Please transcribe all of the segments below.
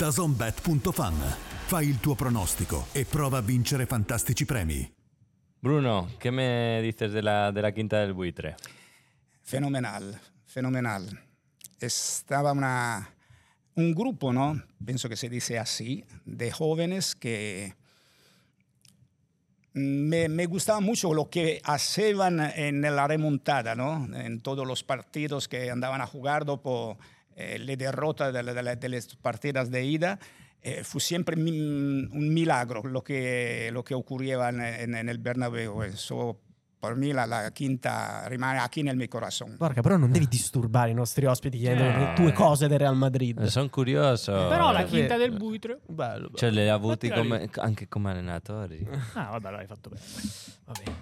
dazonbet.fan. Fai il tuo pronostico e prova a vincere fantastici premi. Bruno, ¿qué me dices de la, de la Quinta del Buitre? Fenomenal, fenomenal. Estaba una, un grupo, ¿no? Pienso que se dice así, de jóvenes que me, me gustaba mucho lo que hacían en la remontada, ¿no? En todos los partidos que andaban a jugar dopo eh, le derrotas de, de, de las partidas de ida. Eh, fu sempre mi- un milagro lo che, lo che occorreva in, in- nel Bernabeu. Eso, per me la, la quinta rimane aquí nel mio corazón. Porca, però non devi disturbare i nostri ospiti chiedendo Eh. le tue cose del Real Madrid. Sono curioso. Però la Eh, quinta eh, del buitre. Bello, bello. Cioè, le ha avuti come- anche come allenatori. Ah, vabbè, l'hai fatto bene. Va bene.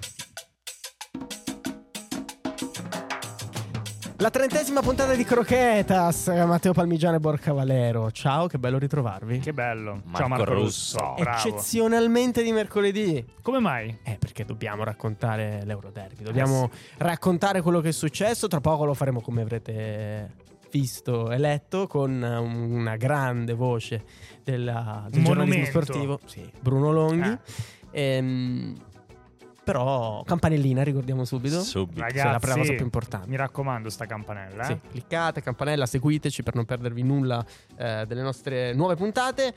La trentesima puntata di Croquetas, Matteo Palmigiano e Borca Valero. Ciao, che bello ritrovarvi. Che bello. Marco Ciao Marco Russo. Russo. Bravo. Eccezionalmente di mercoledì. Come mai? Eh, perché dobbiamo raccontare l'Euroderby, dobbiamo raccontare quello che è successo. Tra poco lo faremo come avrete visto e letto con una grande voce della, del giornalismo sportivo, sì, Bruno Longhi. Eh. Ehm, però campanellina, ricordiamo subito. Subito. Ragazzi, Sì, è la prima cosa più importante. Mi raccomando, sta campanella. Sì, Eh? cliccate, campanella, seguiteci per non perdervi nulla eh, delle nostre nuove puntate.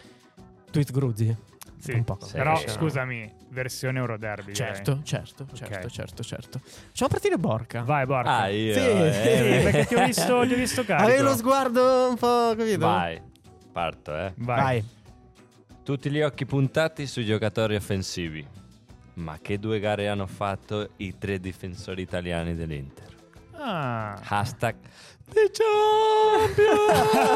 Tweet Gruzzi. Sì. Un po'. Sì. Però Sì. scusami, versione Euroderby. Certo, direi. certo, certo, certo, certo. Facciamo partire Borca. Vai, Borca. Ah, io. Sì. Sì, eh, perché ti ho visto, ti ho visto carico. Avevi lo sguardo un po', capito? Vai, parto, eh. Vai. Vai. Tutti gli occhi puntati sui giocatori offensivi. Ma che due gare hanno fatto i tre difensori italiani dell'Inter? Ah. Hashtag The Champions!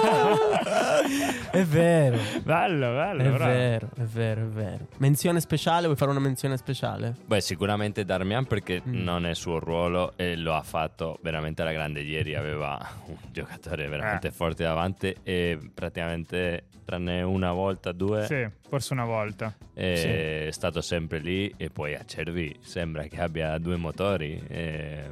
È vero. Bello, bello. È bravo. vero, è vero, è vero. Menzione speciale, vuoi fare una menzione speciale? Beh, sicuramente Darmian perché Mm. non è il suo ruolo e lo ha fatto veramente alla grande. Ieri aveva un giocatore veramente Eh. forte davanti e praticamente tranne una volta, due, Sì, forse una volta. è stato sempre lì e poi a Cervi sembra che abbia due motori. e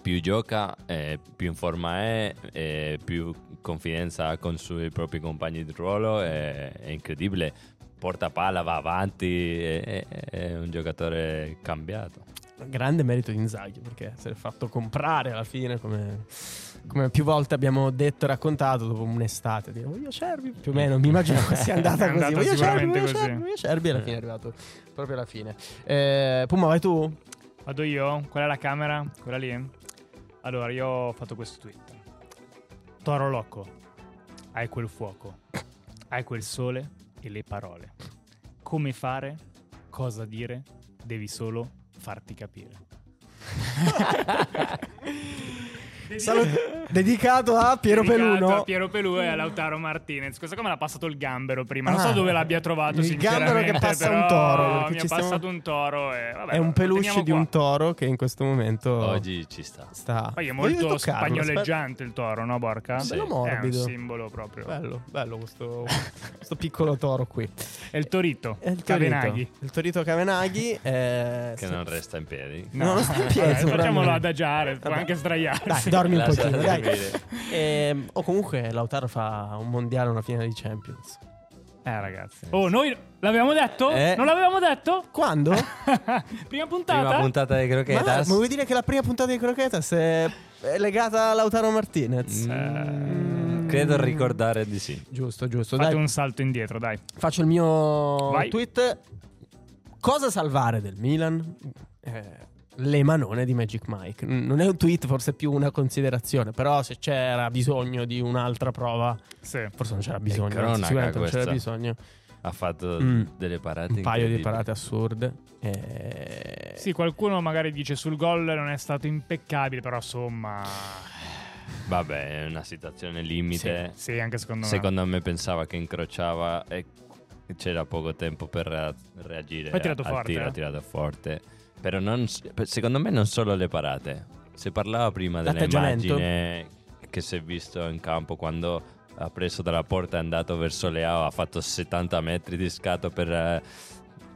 più gioca, eh, più in forma è, e più confidenza ha con sui propri compagni di ruolo. È, è incredibile. Porta palla, va avanti, è, è- è un giocatore cambiato. Grande merito di Inzaghi perché si è fatto comprare alla fine come, come più volte abbiamo detto e raccontato dopo un'estate. Dire voglio Cervi, più o meno mi immagino che sia andata È così. andata Voglio Cervi, sicuramente voglio così. Cervi, voglio Cervi alla fine è arrivato proprio alla fine. Eh, Puma, vai tu? Vado io? Qual è la camera? Quella lì? Allora, io ho fatto questo tweet. Toro loco, hai quel fuoco, hai quel sole e le parole. Come fare? Cosa dire? Devi solo farti capire. Salut- dedicato a Piero Dedicato Peluno. a Piero Pelù e a Lautaro Martinez. Questa qua me l'ha passato il gambero prima. Non Ah, so dove l'abbia trovato. il gambero che passa un toro, Mi ha stiamo- passato un toro. E, vabbè, È un peluche di qua. un toro che in questo momento Oggi ci sta. sta. Poi è molto spagnoleggiante il toro, no, Borca? Sì. Bello È morbido. un simbolo proprio. Bello, bello questo, questo piccolo toro qui. È il torito. È il torito. Cavenaghi. Il torito Cavenaghi. eh, Che sì. non resta in piedi. No, non sta in piedi, facciamolo adagiare, può anche sdraiarsi. Dai, dormi un pochino, dai. dormire. Ehm, o comunque Lautaro fa un mondiale, una finale di Champions. Eh, ragazzi. Oh, noi l'avevamo detto? Eh. Non l'avevamo detto? Quando? Prima puntata? Prima puntata di Ma, ma Croquetas. vuoi dire che la prima puntata di Croquetas è è legata a Lautaro Martinez? Mm, credo ricordare di sì. Giusto, giusto. Fate Dai, un salto indietro, dai. faccio il mio Vai. tweet. Cosa salvare del Milan? Eh, le manone di Magic Mike. Non è un tweet, forse è più una considerazione. Però se c'era bisogno di un'altra prova, Sì. forse non c'era bisogno. anzi, sicuramente non c'era bisogno. Ha fatto Mm. delle parate Un paio di parate assurde. Eh, Sì, qualcuno magari dice sul gol non è stato impeccabile, però insomma... Vabbè, è una situazione limite. Sì, anche secondo me. Secondo me pensava che incrociava e c'era poco tempo per re- reagire. Poi ha tirato forte, tiro, eh. ha tirato forte. Però non, secondo me non solo le parate. Si parlava prima dell'immagine che si è visto in campo quando ha preso dalla porta è andato verso Leao, ha fatto 70 metri di scatto per eh,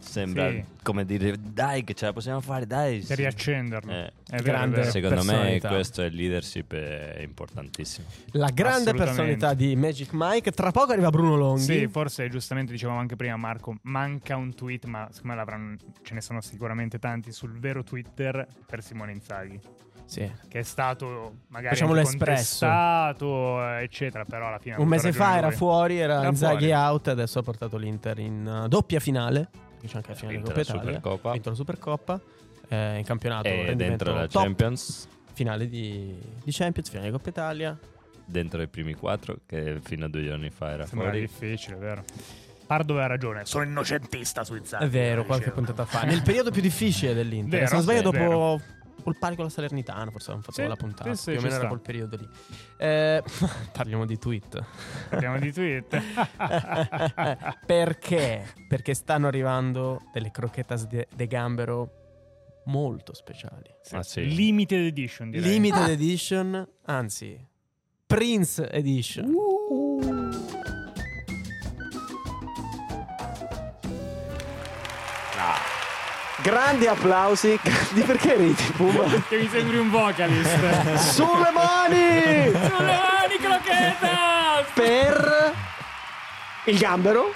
Sembra Sì. come dire, dai che ce la possiamo fare, dai. Per riaccenderlo. Eh, È grande vero. Secondo me questo è il leadership è importantissimo. La grande personalità di Magic Mike. Tra poco arriva Bruno Longhi. Sì, forse giustamente dicevamo anche prima Marco, manca un tweet, ma secondo me l'avranno, ce ne sono sicuramente tanti sul vero Twitter per Simone Inzaghi, Sì. che è stato magari Facciamo contestato, eccetera, però alla fine Un mese fa era lui. fuori, era Era Inzaghi fuori. out. Adesso ha portato l'Inter in uh, doppia finale. C'è anche la finale di Coppa la Italia. Supercoppa. Ha vinto la Supercoppa. eh, in campionato. E dentro la top. Champions, Finale di, di Champions, finale di Coppa Italia. dentro i primi quattro, che fino a due giorni fa era Sembra fuori. difficile, vero? Pardo aveva ragione, sono innocentista su Inzaghi. È vero, qualche puntata fa. Nel periodo più difficile dell'Inter. Vero, Se non sbaglio, sì, dopo. Col pari con la Salernitana, forse avevamo fatto Sì, la puntata. sì, sì, più o meno era sta. quel periodo lì. Eh, parliamo di tweet. Parliamo di tweet. Perché? Perché stanno arrivando delle croquetas de, de gambero molto speciali. Ah, sì. Limited edition, direi. Limited edition, anzi, Prince edition. Grandi applausi. Di perché ridi, Puma? Che mi sembri un vocalist. Sulle mani! Sulle mani, croqueta! per il gambero.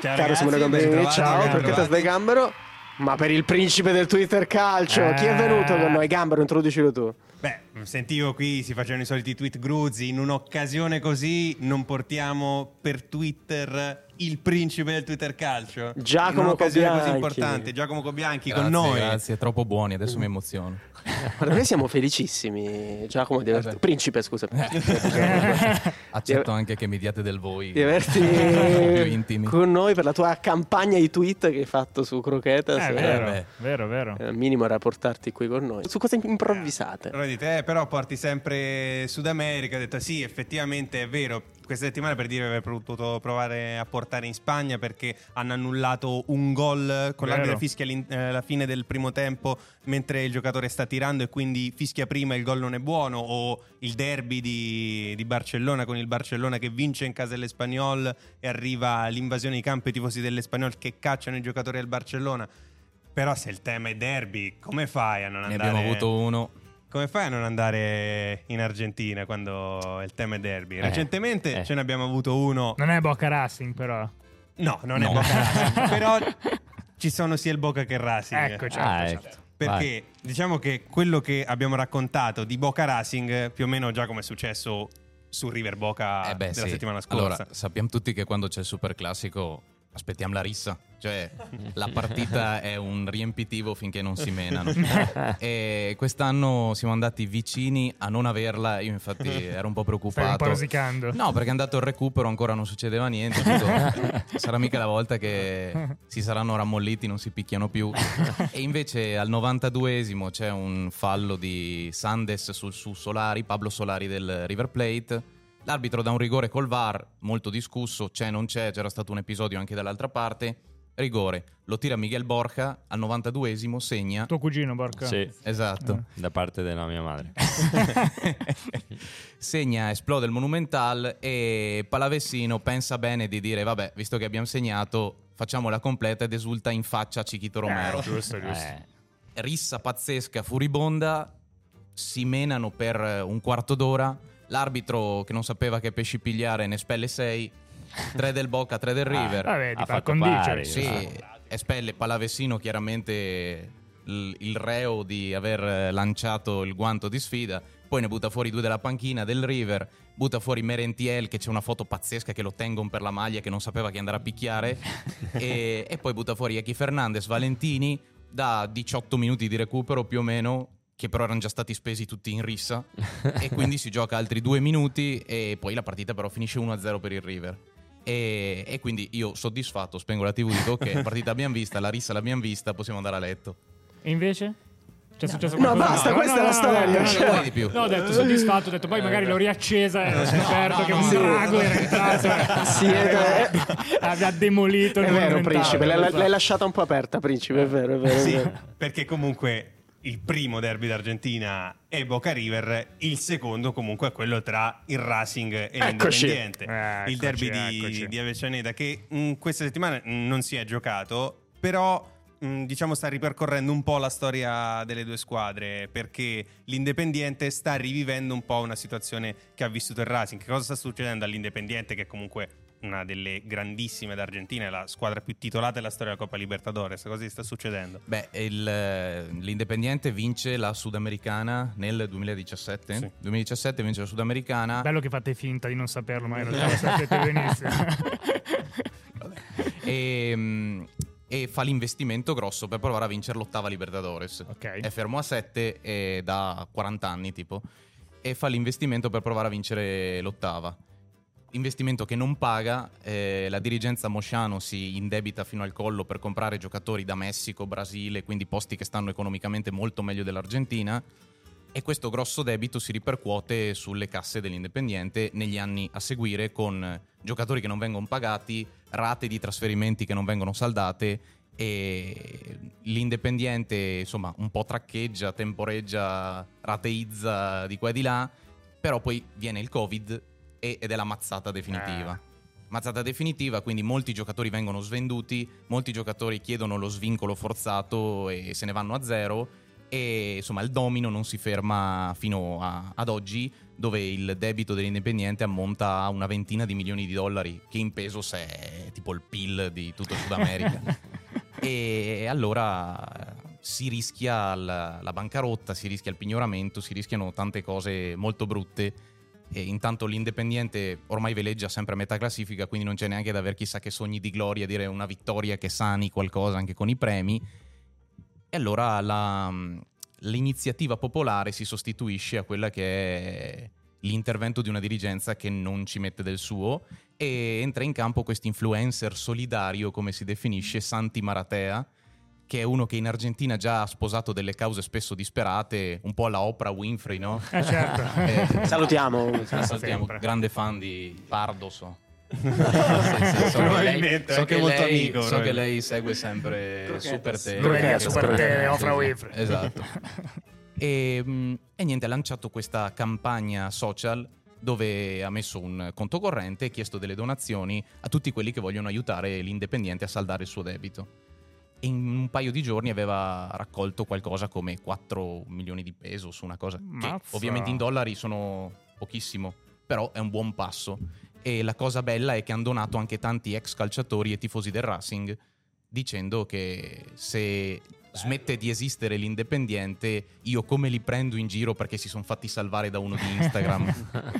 Ciao Caro ragazzi, Simone Gambini, bentrovati, ciao, croquetas de gambero. Ma per il principe del Twitter calcio, chi è Eh. venuto con noi? Gambero, introducilo tu. Beh, sentivo qui si facevano i soliti tweet gruzzi. In un'occasione così non portiamo per Twitter il principe del Twitter calcio. Giacomo un'occasione così Cobianchi. importante. Giacomo Cobianchi Grazie, con noi. Grazie, troppo buoni, adesso mi emoziono. Guarda, noi siamo felicissimi, Giacomo, di averti... Eh. Principe, scusa. Accetto anche che mi diate del voi. di averti con noi per la tua campagna di tweet che hai fatto su Croquetas. Eh, Eh, vero, beh. vero, vero. Al minimo era portarti qui con noi. Su cose improvvisate. Allora dite, eh, però porti sempre Sud America. Ho detto, sì, effettivamente è vero. Questa settimana per dire aver potuto provare a portare in Spagna perché hanno annullato un gol con l'arbitro fischia eh, alla fine del primo tempo mentre il giocatore sta tirando e quindi fischia prima e il gol non è buono. O il derby di, di Barcellona con il Barcellona che vince in casa dell'Espagnol e arriva l'invasione di campo i tifosi dell'Espagnol che cacciano i giocatori del Barcellona. Però se il tema è derby, come fai a non Ne andare... abbiamo avuto uno. Come fai a non andare in Argentina quando il tema è derby? Recentemente eh. ce ne abbiamo avuto uno. Non è Boca Racing, però. No, non è No. Boca Racing. Però ci sono sia il Boca che il Racing. Ecco, certo, Ah, certo. ecco. Perché diciamo che quello che abbiamo raccontato di Boca Racing, più o meno già come è successo su River Boca Eh beh, della sì. settimana scorsa. Allora, sappiamo tutti che quando c'è il super classico aspettiamo la rissa. Cioè, la partita è un riempitivo finché non si menano. e quest'anno siamo andati vicini a non averla. Io, infatti, ero un po' Stai un preoccupato. po' rosicando. No, perché è andato il recupero, ancora non succedeva niente. dico, sarà mica la volta che si saranno rammolliti, non si picchiano più. E invece al 92esimo c'è un fallo di Sandes sul, su Solari, Pablo Solari del River Plate. L'arbitro dà un rigore col VAR, molto discusso, c'è, non c'è, c'era stato un episodio anche dall'altra parte. Rigore, lo tira Miguel Borja, al 92esimo segna. Tuo cugino, porca. Sì, Esatto. da parte della mia madre. segna, esplode il Monumental e Palavessino pensa bene di dire vabbè, visto che abbiamo segnato, facciamola completa ed esulta in faccia a Chiquito Romero. Eh, giusto, giusto. Eh, Rissa pazzesca, furibonda, si menano per eh, un quarto d'ora, l'arbitro che non sapeva che pesci pigliare ne spelle 6, 3 del Boca, 3 del River. Vabbè, di par condicio. Sì, Ah. espelle Palavessino chiaramente il, il reo di aver lanciato il guanto di sfida, poi ne butta fuori due della panchina del River, butta fuori Merentiel che c'è una foto pazzesca che lo tengono per la maglia che non sapeva chi andare a picchiare e, e poi butta fuori Echi Fernandez, Valentini da 18 minuti di recupero più o meno che però erano già stati spesi tutti in rissa e quindi si gioca altri due minuti e poi la partita però finisce 1-0 per il River. E, e quindi io soddisfatto spengo la tv dico ok la partita l'abbiamo vista la rissa l'abbiamo vista possiamo andare a letto E invece? C'è successo No, qualcosa? basta, questa è la storia, No, cioè. no, di più? no, ho detto soddisfatto, ho detto poi magari l'ho riaccesa e ho scoperto no, che no, un no. drago era entrato Sì, eh, aveva demolito il È vero, principe, l'hai, lasciata un po' aperta, principe, è vero, è vero. è Sì, vero. perché comunque il primo derby d'Argentina è Boca River, il secondo comunque è quello tra il Racing e Eccoci. l'Independiente. Eccoci, il derby di, eccoci. di Avellaneda che mh, questa settimana mh, non si è giocato però mh, diciamo sta ripercorrendo un po' la storia delle due squadre perché l'Independiente sta rivivendo un po' una situazione che ha vissuto il Racing. Che cosa sta succedendo all'Independiente che è comunque una delle grandissime d'Argentina, è la squadra più titolata della storia della Coppa Libertadores. Cosa gli sta succedendo? Beh, il, eh, l'Independiente vince la Sudamericana nel 2017. Sì. 2017 vince la Sudamericana. Bello che fate finta di non saperlo, ma in realtà lo sapete benissimo. e, mm, e fa l'investimento grosso per provare a vincere l'ottava Libertadores. Ok. È fermo a 7 da 40 anni tipo e fa l'investimento per provare a vincere l'ottava. Investimento che non paga, eh, la dirigenza Mosciano si indebita fino al collo per comprare giocatori da Messico, Brasile, quindi posti che stanno economicamente molto meglio dell'Argentina e questo grosso debito si ripercuote sulle casse dell'Independiente negli anni a seguire con giocatori che non vengono pagati, rate di trasferimenti che non vengono saldate e l'Independiente insomma un po' traccheggia, temporeggia, rateizza di qua e di là, però poi viene il Covid e- ed è la mazzata definitiva. Mazzata definitiva, quindi molti giocatori vengono svenduti, molti giocatori chiedono lo svincolo forzato e se ne vanno a zero. E insomma il domino non si ferma fino a- ad oggi dove il debito dell'Independiente ammonta a una ventina di milioni di dollari che in pesos è tipo il PIL di tutto Sud America. E allora eh, si rischia la, la bancarotta, si rischia il pignoramento, si rischiano tante cose molto brutte e intanto l'Independiente ormai veleggia sempre a metà classifica, quindi non c'è neanche da avere chissà che sogni di gloria, dire una vittoria che sani qualcosa anche con i premi. E allora la- l'iniziativa popolare si sostituisce a quella che è l'intervento di una dirigenza che non ci mette del suo e entra in campo questo influencer solidario, come si definisce, Santi Maratea, che è uno che in Argentina già ha sposato delle cause spesso disperate, un po' alla Oprah Winfrey, no? Eh, certo. Eh, Salutiamo. Salutiamo, grande fan di Pardo, so. Sì, sì, so che Probabilmente, so che molto lei, amico, so che probabilmente. lei segue sempre Super Tele. Sì, Super sì, Tele, Oprah. Winfrey. Esatto. E, mm, e niente, ha lanciato questa campagna social dove ha messo un conto corrente e chiesto delle donazioni a tutti quelli che vogliono aiutare l'Independiente a saldare il suo debito. E in un paio di giorni aveva raccolto qualcosa come 4 milioni di peso su una cosa che Mazza. ovviamente in dollari sono pochissimo, però è un buon passo. E la cosa bella è che hanno donato anche tanti ex calciatori e tifosi del Racing dicendo che se smette di esistere l'Independiente, io come li prendo in giro perché si sono fatti salvare da uno di Instagram.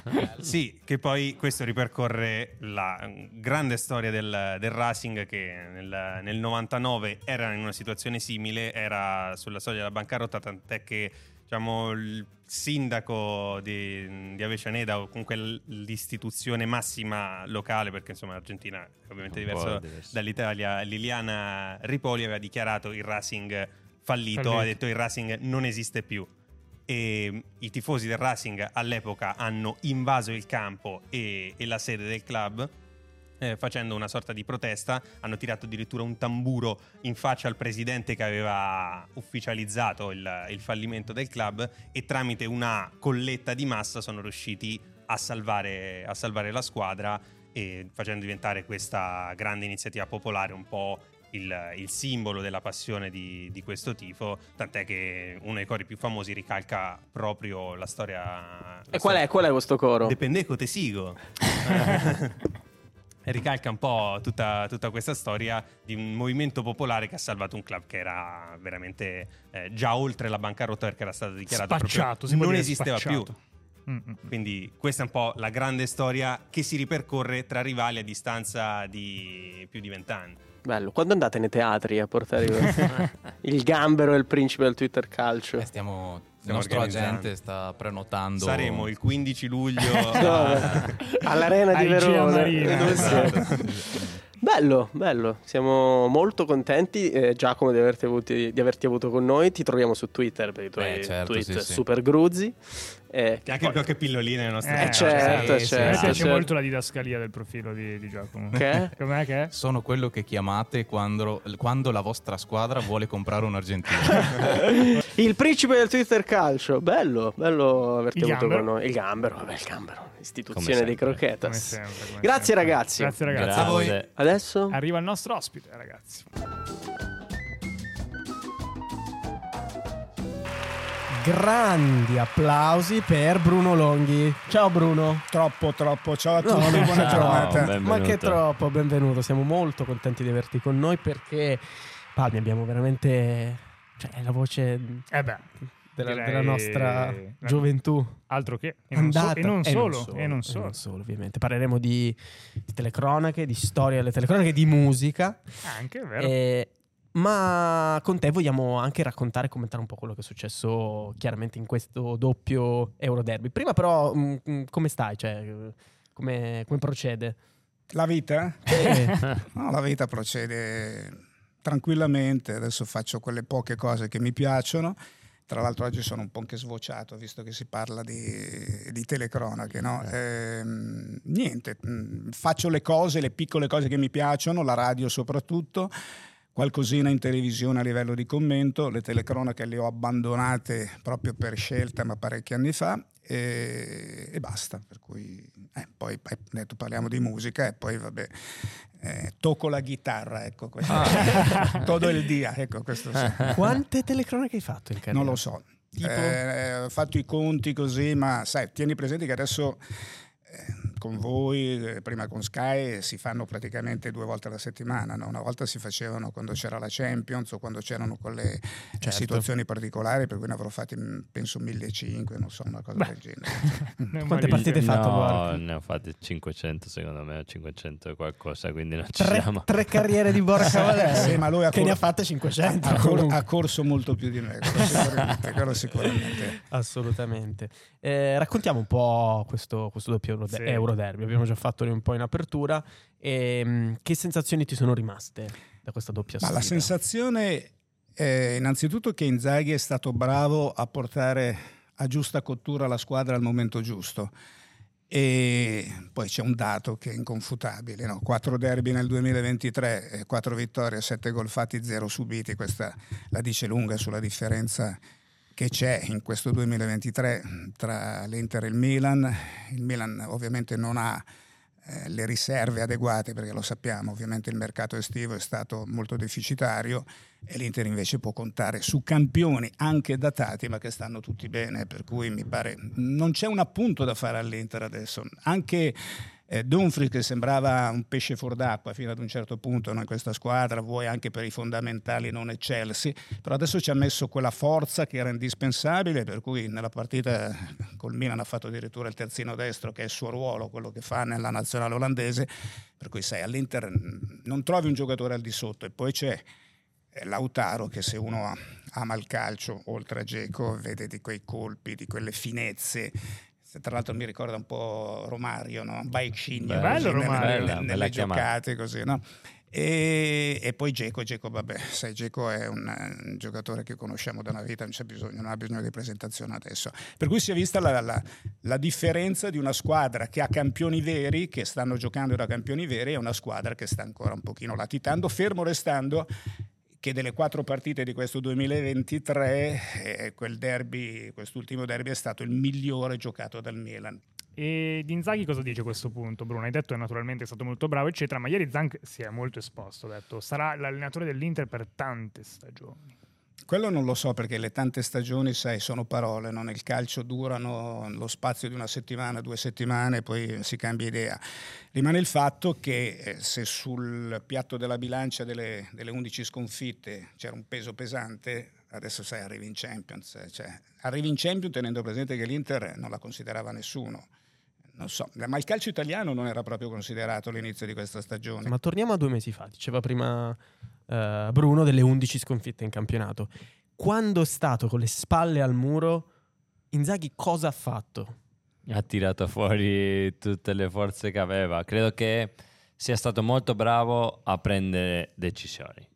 Sì, che poi questo ripercorre la mm, grande storia del, del Racing che nel, nel 99 era in una situazione simile, era sulla soglia della bancarotta, tant'è che diciamo, il sindaco di, di Avecaneda o comunque l'istituzione massima locale, perché insomma l'Argentina è ovviamente diverso. dall'Italia, Liliana Ripoli aveva dichiarato il Racing fallito, Fallito. ha detto il Racing non esiste più e i tifosi del Racing all'epoca hanno invaso il campo e, e la sede del club eh, facendo una sorta di protesta, hanno tirato addirittura un tamburo in faccia al presidente che aveva ufficializzato il, il fallimento del club e tramite una colletta di massa sono riusciti a salvare, a salvare la squadra e facendo diventare questa grande iniziativa popolare un po' il, il simbolo della passione di, di questo tifo, tant'è che uno dei cori più famosi ricalca proprio la storia... la E qual è, storia- qual è questo coro? De pendejo te sigo. E ricalca un po' tutta, tutta questa storia di un movimento popolare che ha salvato un club che era veramente eh, già oltre la bancarotta perché era stato dichiarato Spacciato, proprio, non esisteva spacciato. più. Mm, mm, mm. Quindi questa è un po' la grande storia che si ripercorre tra rivali a distanza di più di vent'anni. Bello. Quando andate nei teatri a portare il gambero e il principe del Twitter calcio? Eh, stiamo, il nostro agente sta prenotando. Saremo il 15 luglio Dove? All'arena di Verona. Esatto. Bello, bello, siamo molto contenti eh, Giacomo di averti, avuti- di averti avuto con noi, ti troviamo su Twitter per i tuoi Beh, certo, tweet sì, sì. super gruzzi. Eh, anche qualche pillolina nelle nostre Eh, certo, sì, sì, A me certo, piace certo. molto la didascalia del profilo di, di Giacomo. Che? Com'è che è? Sono quello che chiamate quando, quando la vostra squadra vuole comprare un argentino. Il principe del Twitter calcio, bello, bello averti Il avuto gambero. con noi. Il gambero, vabbè, il gambero, istituzione dei sempre. Come croquetas. sempre, come Grazie sempre. ragazzi. Grazie ragazzi. Grazie a voi. Adesso Arriva il nostro ospite, ragazzi. Grandi applausi per Bruno Longhi. Ciao Bruno. Troppo, troppo. Ciao a No, tutti, non buona giornata. benvenuto. Ma che troppo, benvenuto. Siamo molto contenti di averti con noi perché, Palmi, abbiamo veramente... Cioè, la voce Eh beh, della, direi- della nostra eh, gioventù. altro che. E non, so- Andata. e non E solo, e non solo. e non solo, ovviamente. Parleremo di, di telecronache, di storia delle telecronache, di musica. Anche, è vero. Eh, ma con te vogliamo anche raccontare e commentare un po' quello che è successo chiaramente in questo doppio Euroderby. Prima però, mm, mm, come stai? Cioè, eh, come, come procede? La vita? Eh, No, la vita procede tranquillamente. Adesso faccio quelle poche cose che mi piacciono. Tra l'altro oggi sono un po' anche svociato, visto che si parla di, di telecronache. No? Ehm, niente, mh, faccio le cose, le piccole cose che mi piacciono, la radio soprattutto, qualcosina in televisione a livello di commento, le telecronache le ho abbandonate proprio per scelta, ma parecchi anni fa, e, e basta. Per cui eh, poi detto, parliamo di musica e poi vabbè, eh, tocco la chitarra, ecco, questo, todo il dia, ecco, questo sì. quante telecronache hai fatto in carriera? Non lo so. Eh, ho fatto i conti così, ma sai, tieni presente che adesso eh, con voi, eh, prima con Sky, si fanno praticamente due volte alla settimana. no? Una volta si facevano quando c'era la Champions o quando c'erano quelle eh, Certo. situazioni particolari, per cui ne avrò fatti mm, penso 1500, non so, una cosa Beh. del genere. Quante partite hai fatto, no, guarda? ne ho fatte 500 secondo me, 500 e qualcosa, quindi non ci Tre, siamo. tre carriere di Borca Valeri. Sì, ma lui ha che cor- ne ha fatte 500. ha, cor- ha corso molto più di me, quello sicuramente. quello sicuramente. Assolutamente. Eh, raccontiamo un po' questo, questo doppio Euro- Sì. Euroderby. Abbiamo già fatto un po' in apertura. Ehm, che sensazioni ti sono rimaste da questa doppia Ma sfida? la sensazione è innanzitutto che Inzaghi è stato bravo a portare a giusta cottura la squadra al momento giusto. E poi c'è un dato che è inconfutabile, no? 4 derby nel 2023, 4 vittorie, 7 gol fatti, 0 subiti, questa la dice lunga sulla differenza che c'è in questo 2023 tra l'Inter e il Milan. Il Milan ovviamente non ha eh, le riserve adeguate perché lo sappiamo, ovviamente il mercato estivo è stato molto deficitario e l'Inter invece può contare su campioni anche datati ma che stanno tutti bene, per cui mi pare non c'è un appunto da fare all'Inter adesso. Anche eh, Dumfries che sembrava un pesce fuor d'acqua fino ad un certo punto in questa squadra, vuoi anche per i fondamentali non eccelsi, però adesso ci ha messo quella forza che era indispensabile, per cui nella partita col Milan ha fatto addirittura il terzino destro che è il suo ruolo, quello che fa nella nazionale olandese, per cui sai, all'Inter non trovi un giocatore al di sotto e poi c'è eh, Lautaro che se uno ama il calcio, oltre a Geco, vede di quei colpi, di quelle finezze. Tra l'altro mi ricorda un po' Romario, no? Baicigna, Bello, Romario. nelle, Bella, nelle bella chiamata. giocate così, no? E, e poi Geco, Geco, vabbè, sai, Geco è un, un giocatore che conosciamo da una vita, non c'è bisogno, non ha bisogno di presentazione adesso. Per cui si è vista la, la- la differenza di una squadra che ha campioni veri, che stanno giocando da campioni veri, e una squadra che sta ancora un pochino latitando, fermo restando che delle quattro partite di questo 2023, eh, quel derby, quest'ultimo derby è stato il migliore giocato dal Milan. E di Inzaghi cosa dice a questo punto? Bruno, hai detto che naturalmente è stato molto bravo, eccetera, ma ieri Zank si è molto esposto, ha detto sarà l'allenatore dell'Inter per tante stagioni. Quello non lo so perché le tante stagioni, sai, sono parole, no? nel calcio durano lo spazio di una settimana, due settimane, poi si cambia idea. Rimane il fatto che eh, se sul piatto della bilancia delle, delle 11 sconfitte c'era un peso pesante, adesso sai, arrivi in Champions. eh, Cioè, arrivi in Champions tenendo presente che l'Inter non la considerava nessuno. Non so, ma il calcio italiano non era proprio considerato all'inizio di questa stagione. Ma torniamo a due mesi fa. Diceva prima eh, Bruno delle 11 sconfitte in campionato. Quando è stato con le spalle al muro, Inzaghi cosa ha fatto? Ha tirato fuori tutte le forze che aveva. Credo che sia stato molto bravo a prendere decisioni.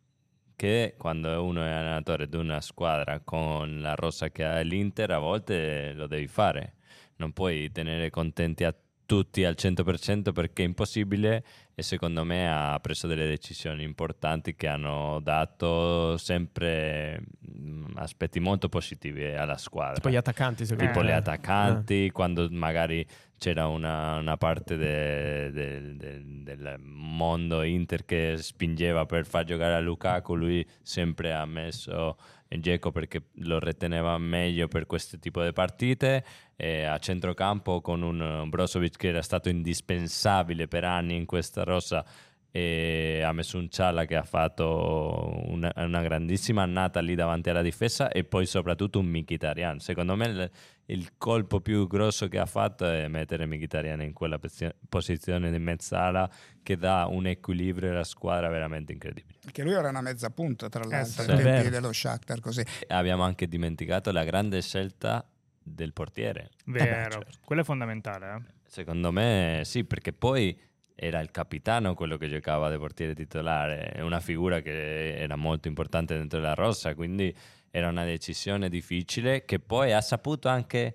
Che quando uno è allenatore di una squadra con la rosa che ha l'Inter, a volte lo devi fare. Non puoi tenere contenti a tutti al 100% perché è impossibile e secondo me ha preso delle decisioni importanti che hanno dato sempre mh, aspetti molto positivi alla squadra. Tipo gli attaccanti, secondo tipo me. le attaccanti, quando magari c'era una, una parte de- de- de- del mondo Inter che spingeva per far giocare a Lukaku, lui sempre ha messo Dzeko perché lo riteneva meglio per questo tipo di partite e a centrocampo con un Brozovic che era stato indispensabile per anni in rosa e ha messo un Ciala che ha fatto una, una grandissima annata lì davanti alla difesa e poi soprattutto un Mkhitaryan. Secondo me il, il colpo più grosso che ha fatto è mettere Mkhitaryan in quella posizione di mezzala che dà un equilibrio alla squadra veramente incredibile. Perché lui era una mezza punta, tra l'altro, sì. ai È vero. tempi dello Shakhtar, così. Abbiamo anche dimenticato la grande scelta del portiere. Vero, certo. quello è fondamentale. Eh? Secondo me sì, perché poi era il capitano quello che giocava di portiere titolare, è una figura che era molto importante dentro la rossa, quindi era una decisione difficile che poi ha saputo anche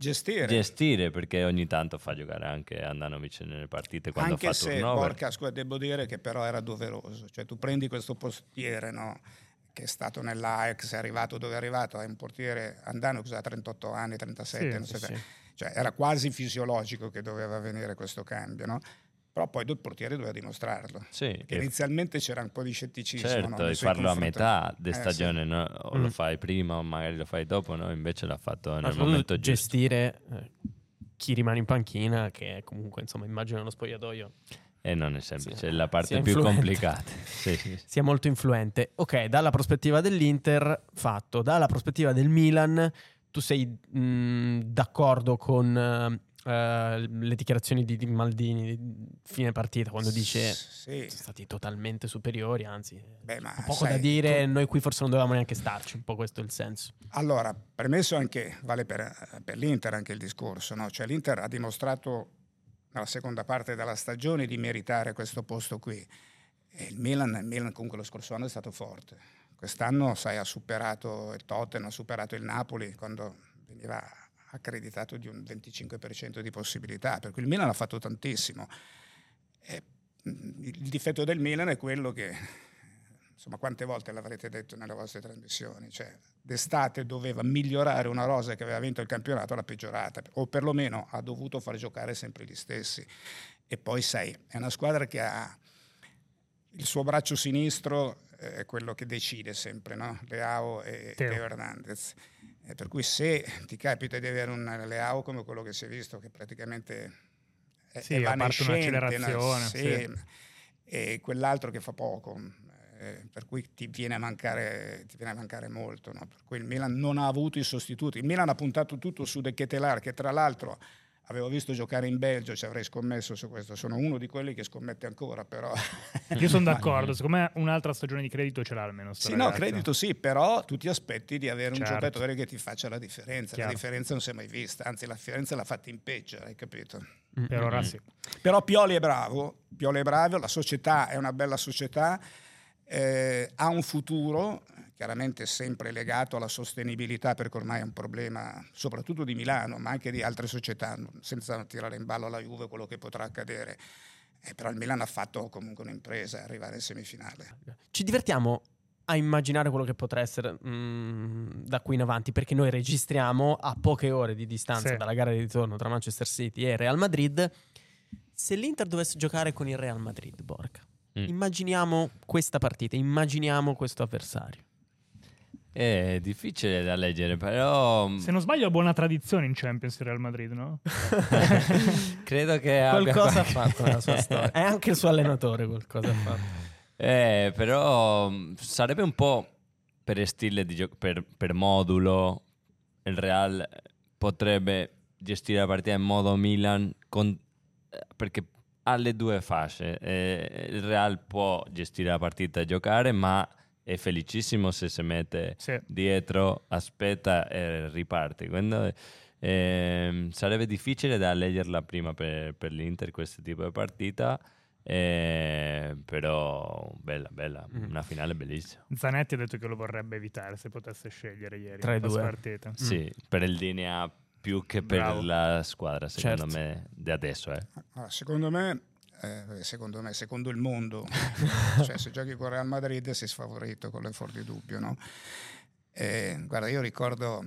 Gestire. gestire perché ogni tanto fa giocare anche Andanovic nelle partite quando Anche fa se, turnover. porca scuola, devo dire che però era doveroso. Cioè, tu prendi questo portiere, no? Che è stato nell'Ajax, è arrivato dove è arrivato, è un portiere andano che ha 38 anni, 37, Sì, non so sì. Cioè, era quasi fisiologico che doveva avvenire questo cambio, no? Però poi il portiere doveva dimostrarlo. Sì, Che e- inizialmente c'era un po' di scetticismo. no? certo, nei di farlo a metà di Eh, sì. stagione, no? o Mm. lo fai prima o magari lo fai dopo, no? invece l'ha fatto Ma nel soprattutto momento giusto. gestire eh, chi rimane in panchina, che comunque, insomma, immagino uno spogliatoio E non è semplice, Sì, è la parte più influente. complicata. Sì, sì, sì. sia molto influente. Ok, dalla prospettiva dell'Inter, fatto. Dalla prospettiva del Milan, tu sei mh, d'accordo con eh, le dichiarazioni di, di Maldini di fine partita quando dice Sì. sono stati totalmente superiori, anzi, Beh, poco sai, da dire, tu- noi qui forse non dovevamo neanche starci, un po' questo è il senso. Allora, premesso anche, vale per, per l'Inter anche il discorso, no? cioè l'Inter ha dimostrato nella seconda parte della stagione di meritare questo posto qui. E il Milan, il Milan comunque lo scorso anno è stato forte. Quest'anno, sai, ha superato il Tottenham, ha superato il Napoli quando veniva accreditato di un 25% di possibilità, per cui il Milan ha fatto tantissimo. E, mh, il difetto del Milan è quello che, insomma, quante volte l'avrete detto nelle vostre trasmissioni, cioè d'estate doveva migliorare una rosa che aveva vinto il campionato, l'ha peggiorata, o perlomeno ha dovuto far giocare sempre gli stessi. E poi, sai, è una squadra che ha il suo braccio sinistro eh, è quello che decide sempre, no? Leao e Teo. Teo Hernandez. Eh, per cui se ti capita di avere un Leao come quello che si è visto, che praticamente è, Sì, è un'accelerazione, Sì, sì. e quell'altro che fa poco, eh, per cui ti viene a mancare, ti viene a mancare molto. no? Per cui il Milan non ha avuto i sostituti. Il Milan ha puntato tutto su De Ketelar, che tra l'altro avevo visto giocare in Belgio, ci avrei scommesso su questo. Sono uno di quelli che scommette ancora, però... Io sono d'accordo, secondo me un'altra stagione di credito ce l'ha almeno. Sì, no, ragazzo. credito sì, però tu ti aspetti di avere un Certo. giocatore che ti faccia la differenza. Chiaro. La differenza non si è mai vista, anzi la differenza l'ha fatta in peggio, hai capito? Per ora sì. Però Pioli è bravo, Pioli è bravo, la società è una bella società, eh, ha un futuro, chiaramente sempre legato alla sostenibilità, perché ormai è un problema soprattutto di Milano, ma anche di altre società, senza tirare in ballo la Juve quello che potrà accadere. Eh, però il Milan ha fatto comunque un'impresa arrivare in semifinale. Ci divertiamo a immaginare quello che potrà essere mm, da qui in avanti, perché noi registriamo a poche ore di distanza Sì. dalla gara di ritorno tra Manchester City e Real Madrid. Se l'Inter dovesse giocare con il Real Madrid, Borca, Mm. immaginiamo questa partita, immaginiamo questo avversario. È difficile da leggere, però mm, Se non sbaglio ha buona tradizione in Champions il Real Madrid, no? credo che abbia Qualcosa ha qualche- fatto nella sua storia. È anche il suo allenatore qualcosa ha fatto. Eh, però mh, sarebbe un po' per stile di gioco, per, per modulo. Il Real potrebbe gestire la partita in modo Milan con- eh, perché ha le due fasce. Eh, il Real può gestire la partita e giocare, ma è felicissimo se si mette Sì. dietro, aspetta e riparte. Quindi ehm, sarebbe difficile da leggerla prima per, per l'Inter questo tipo di partita. eh, però bella, bella, Mm. una finale bellissima. Zanetti ha detto che lo vorrebbe evitare se potesse scegliere ieri. Tra i la due. partita. Sì, per il linea più che per Bravo. la squadra, secondo Certo. me, di adesso. Eh. Allora, secondo me eh, secondo me, secondo il mondo. cioè, se giochi con Real Madrid sei sfavorito, quello è fuori di dubbio, no? Eh, guarda, io ricordo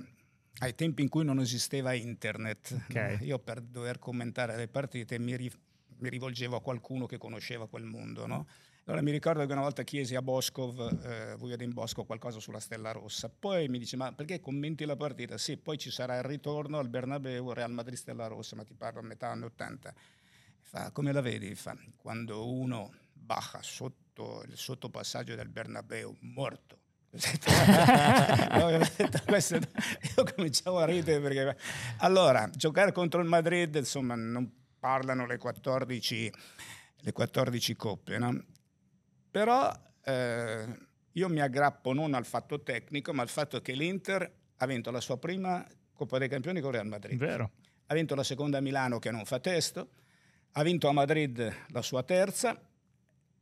ai tempi in cui non esisteva internet, Ok. no? io per dover commentare le partite mi, ri- mi rivolgevo a qualcuno che conosceva quel mondo, no? Allora mi ricordo che una volta chiesi a Boscov, eh, Vujadim Bosco, qualcosa sulla Stella Rossa. Poi mi dice, ma perché commenti la partita? Sì, poi ci sarà il ritorno al Bernabeu, Real Madrid Stella Rossa, ma ti parlo a metà anni 80. Fa, come la vedi? Fa, quando uno baja sotto il sottopassaggio del Bernabeu, morto. Io cominciavo a ridere perché allora giocare contro il Madrid insomma non parlano le 14 le 14 coppe no? però eh, io mi aggrappo non al fatto tecnico ma al fatto che l'Inter ha vinto la sua prima Coppa dei Campioni con Real Madrid Vero. ha vinto la seconda a Milano che non fa testo, ha vinto a Madrid la sua terza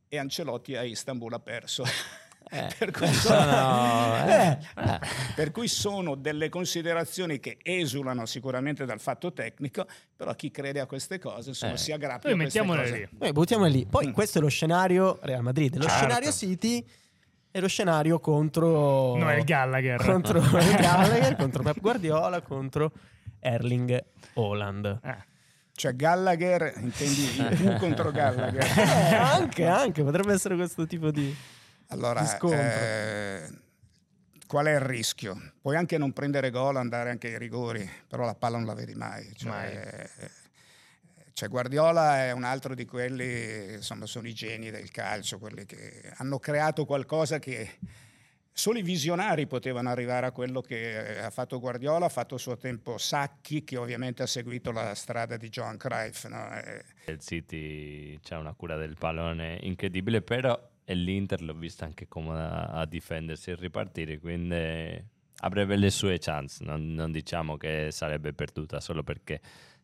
e Ancelotti a Istanbul ha perso. Eh, per, cui eh, sono, sono- eh, eh. per cui sono delle considerazioni che esulano sicuramente dal fatto tecnico, però chi crede a queste cose insomma, Eh. si aggrappa Poi a queste mettiamole cose. lì. Noi buttiamole lì. Poi Mm. questo è lo scenario Real Madrid. Lo Certo. scenario City è lo scenario contro Noel Gallagher. contro Gallagher, contro Pep Guardiola, contro Erling Haaland. Cioè Gallagher, intendi il U contro Gallagher. Eh, anche, anche, potrebbe essere questo tipo di... Allora, Di scontro. eh, qual è il rischio? Puoi anche non prendere gol, andare anche ai rigori, però la palla non la vedi mai. Cioè, Mai. cioè, Guardiola è un altro di quelli, insomma, sono i geni del calcio, quelli che hanno creato qualcosa che solo i visionari potevano arrivare a quello che ha fatto Guardiola, ha fatto a suo tempo Sacchi, che ovviamente ha seguito la strada di Johan Cruyff. no? Eh, Il City c'ha una cura del pallone incredibile, però e l'Inter l'ho vista anche comoda a difendersi e ripartire, quindi avrebbe le sue chance, non, non diciamo che sarebbe perduta solo perché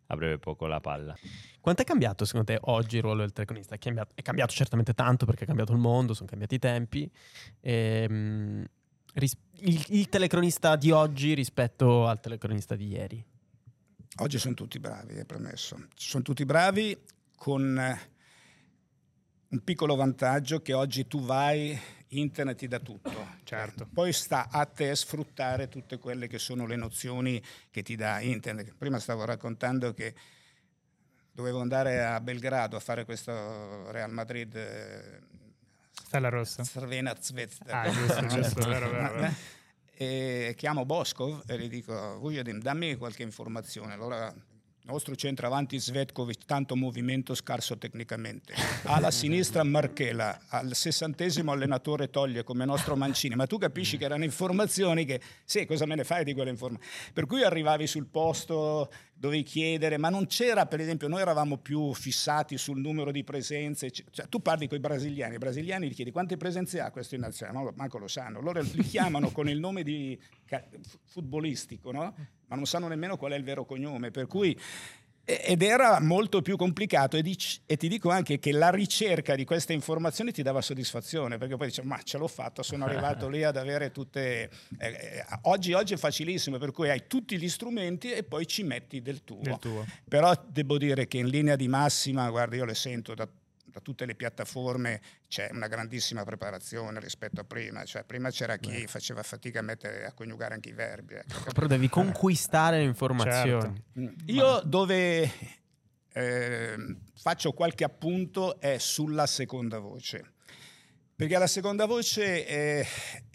avrebbe poco la palla. Quanto è cambiato secondo te oggi il ruolo del telecronista? È cambiato, è cambiato certamente tanto perché è cambiato il mondo, sono cambiati i tempi. Ehm, ris- il, il telecronista di oggi rispetto al telecronista di ieri. Oggi sono tutti bravi, è premesso. Sono tutti bravi con eh, un piccolo vantaggio che oggi tu vai, internet ti dà tutto. Certo. Poi sta a te sfruttare tutte quelle che sono le nozioni che ti dà internet. Prima stavo raccontando che dovevo andare a Belgrado a fare questo Real Madrid eh, Stella rossa. Crvena Zvezda. Ah, giusto, giusto, vero, vero, vero. E chiamo Boskov e gli dico, Vujadim, dammi qualche informazione. Allora, nostro centravanti Svetkovic, tanto movimento scarso tecnicamente. Alla sinistra Marchela, al sessantesimo allenatore toglie come nostro Mancini. Ma tu capisci che erano informazioni che, sì, cosa me ne fai di quelle informazioni? Per cui arrivavi sul posto, dovevi chiedere, ma non c'era, per esempio, noi eravamo più fissati sul numero di presenze. Cioè, tu parli con i brasiliani, i brasiliani gli chiedi quante presenze ha questo in nazionale, ma manco lo sanno. Loro li chiamano con il nome di futbolistico, no? ma non sanno nemmeno qual è il vero cognome. Per cui ed era molto più complicato e, dic- e ti dico anche che la ricerca di queste informazioni ti dava soddisfazione perché poi dici ma ce l'ho fatta, sono arrivato lì ad avere tutte... eh, eh, oggi, oggi è facilissimo per cui hai tutti gli strumenti e poi ci metti del tuo. Del tuo. Però devo dire che in linea di massima, guarda, io le sento da, da tutte le piattaforme, c'è una grandissima preparazione rispetto a prima. Cioè, prima c'era chi faceva fatica a, mettere, a coniugare anche i verbi. ecco. Però devi conquistare le informazioni. Certo. Io dove eh, faccio qualche appunto è sulla seconda voce. Perché la seconda voce è,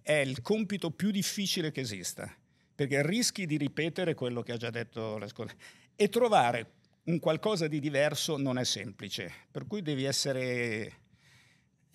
è il compito più difficile che esista, perché rischi di ripetere quello che ha già detto la scuola e trovare un qualcosa di diverso non è semplice, per cui devi essere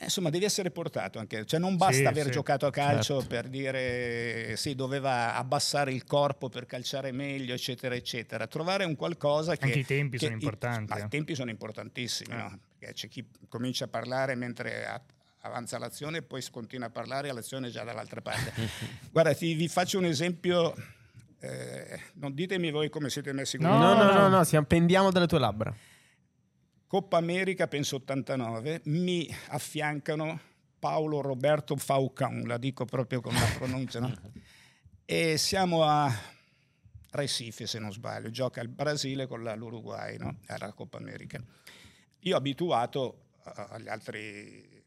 eh, insomma devi essere portato anche, cioè non basta Sì, aver sì. giocato a calcio Certo. per dire sì, doveva abbassare il corpo per calciare meglio, eccetera, eccetera. Trovare un qualcosa che Anche i tempi che- sono importanti, ma eh. i tempi sono importantissimi, Eh. no? Perché c'è chi comincia a parlare mentre a- avanza l'azione e poi continua a parlare e l'azione è già dall'altra parte. Guarda, ti, vi faccio un esempio. Eh, non ditemi voi come siete messi con No, No, no, no, no. siamo, pendiamo dalle tue labbra. Coppa America, penso 89, mi affiancano Paolo Roberto Faucon, la dico proprio con la pronuncia, no? E siamo a Recife, se non sbaglio, gioca il Brasile con la- l'Uruguay, no? Alla Coppa America. io abituato agli altri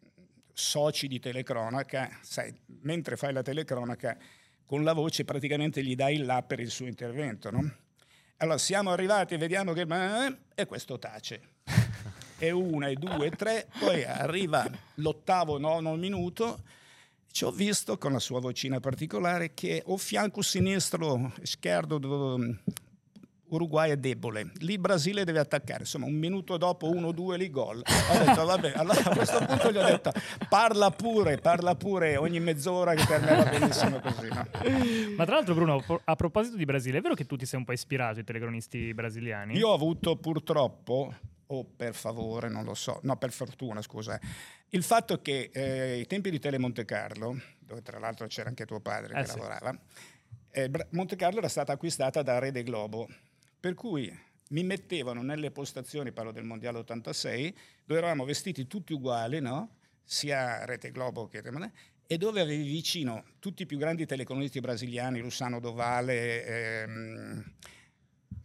soci di telecronaca, sai, mentre fai la telecronaca con la voce praticamente gli dai il là per il suo intervento, no? Allora siamo arrivati, vediamo che... e questo tace. e una, e due, e tre, poi arriva l'ottavo, nono minuto, ci ho visto con la sua vocina particolare che o fianco sinistro, scherzo, do- Uruguay è debole, lì il Brasile deve attaccare, insomma un minuto dopo, uno, due, lì gol. Ho detto vabbè, allora a questo punto gli ho detto parla pure, parla pure ogni mezz'ora che per me va benissimo così. no? Ma tra l'altro, Bruno, a proposito di Brasile, è vero che tu ti sei un po' ispirato ai telecronisti brasiliani? Io ho avuto purtroppo, o per favore, non lo so, no per fortuna scusa, il fatto che eh, ai tempi di Tele Monte Carlo, dove tra l'altro c'era anche tuo padre Eh che sì. lavorava, eh, Monte Carlo era stata acquistata da Rede Globo, per cui mi mettevano nelle postazioni, parlo del Mondiale 86, dove eravamo vestiti tutti uguali, no? sia Rete Globo che e dove avevi vicino tutti i più grandi telecronisti brasiliani, Luciano Dovale, ehm,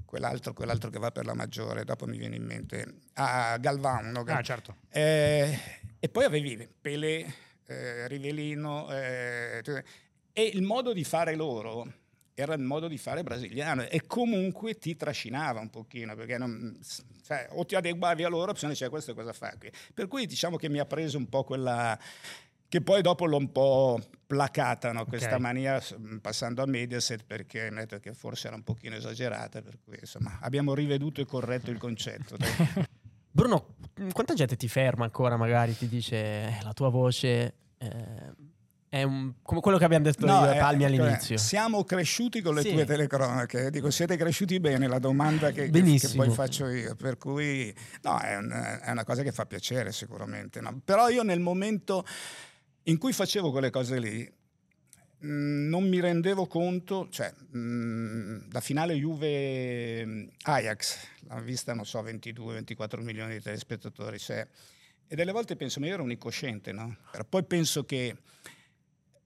quell'altro, quell'altro che va per la maggiore, dopo mi viene in mente, ah, Galvano. no? Ah, certo. Eh, e poi avevi Pelé, eh, Rivelino, eh, e il modo di fare loro era il modo di fare brasiliano e comunque ti trascinava un pochino perché non, sai, o ti adeguavi a loro, bisogna dire questo cosa fa qui. Per cui diciamo che mi ha preso un po' quella che poi dopo l'ho un po' placata no? questa Ok. mania passando a Mediaset perché detto che forse era un pochino esagerata per cui insomma abbiamo riveduto e corretto il concetto. Bruno, quanta gente ti ferma ancora, magari ti dice "Eh, la tua voce eh, è un- come quello che abbiamo detto No, io e Palmi cioè, all'inizio. Siamo cresciuti con le Sì. tue telecronache. Dico, siete cresciuti bene? La domanda che, che- che poi faccio io. Per cui, no, è, un- è una cosa che fa piacere sicuramente. no? Però io nel momento in cui facevo quelle cose lì, mh, non mi rendevo conto, cioè, mh, la finale Juve-Ajax, l'hanno vista, non so, 22-24 milioni di telespettatori, cioè, e delle volte penso, ma io ero un incosciente, no? Però poi penso che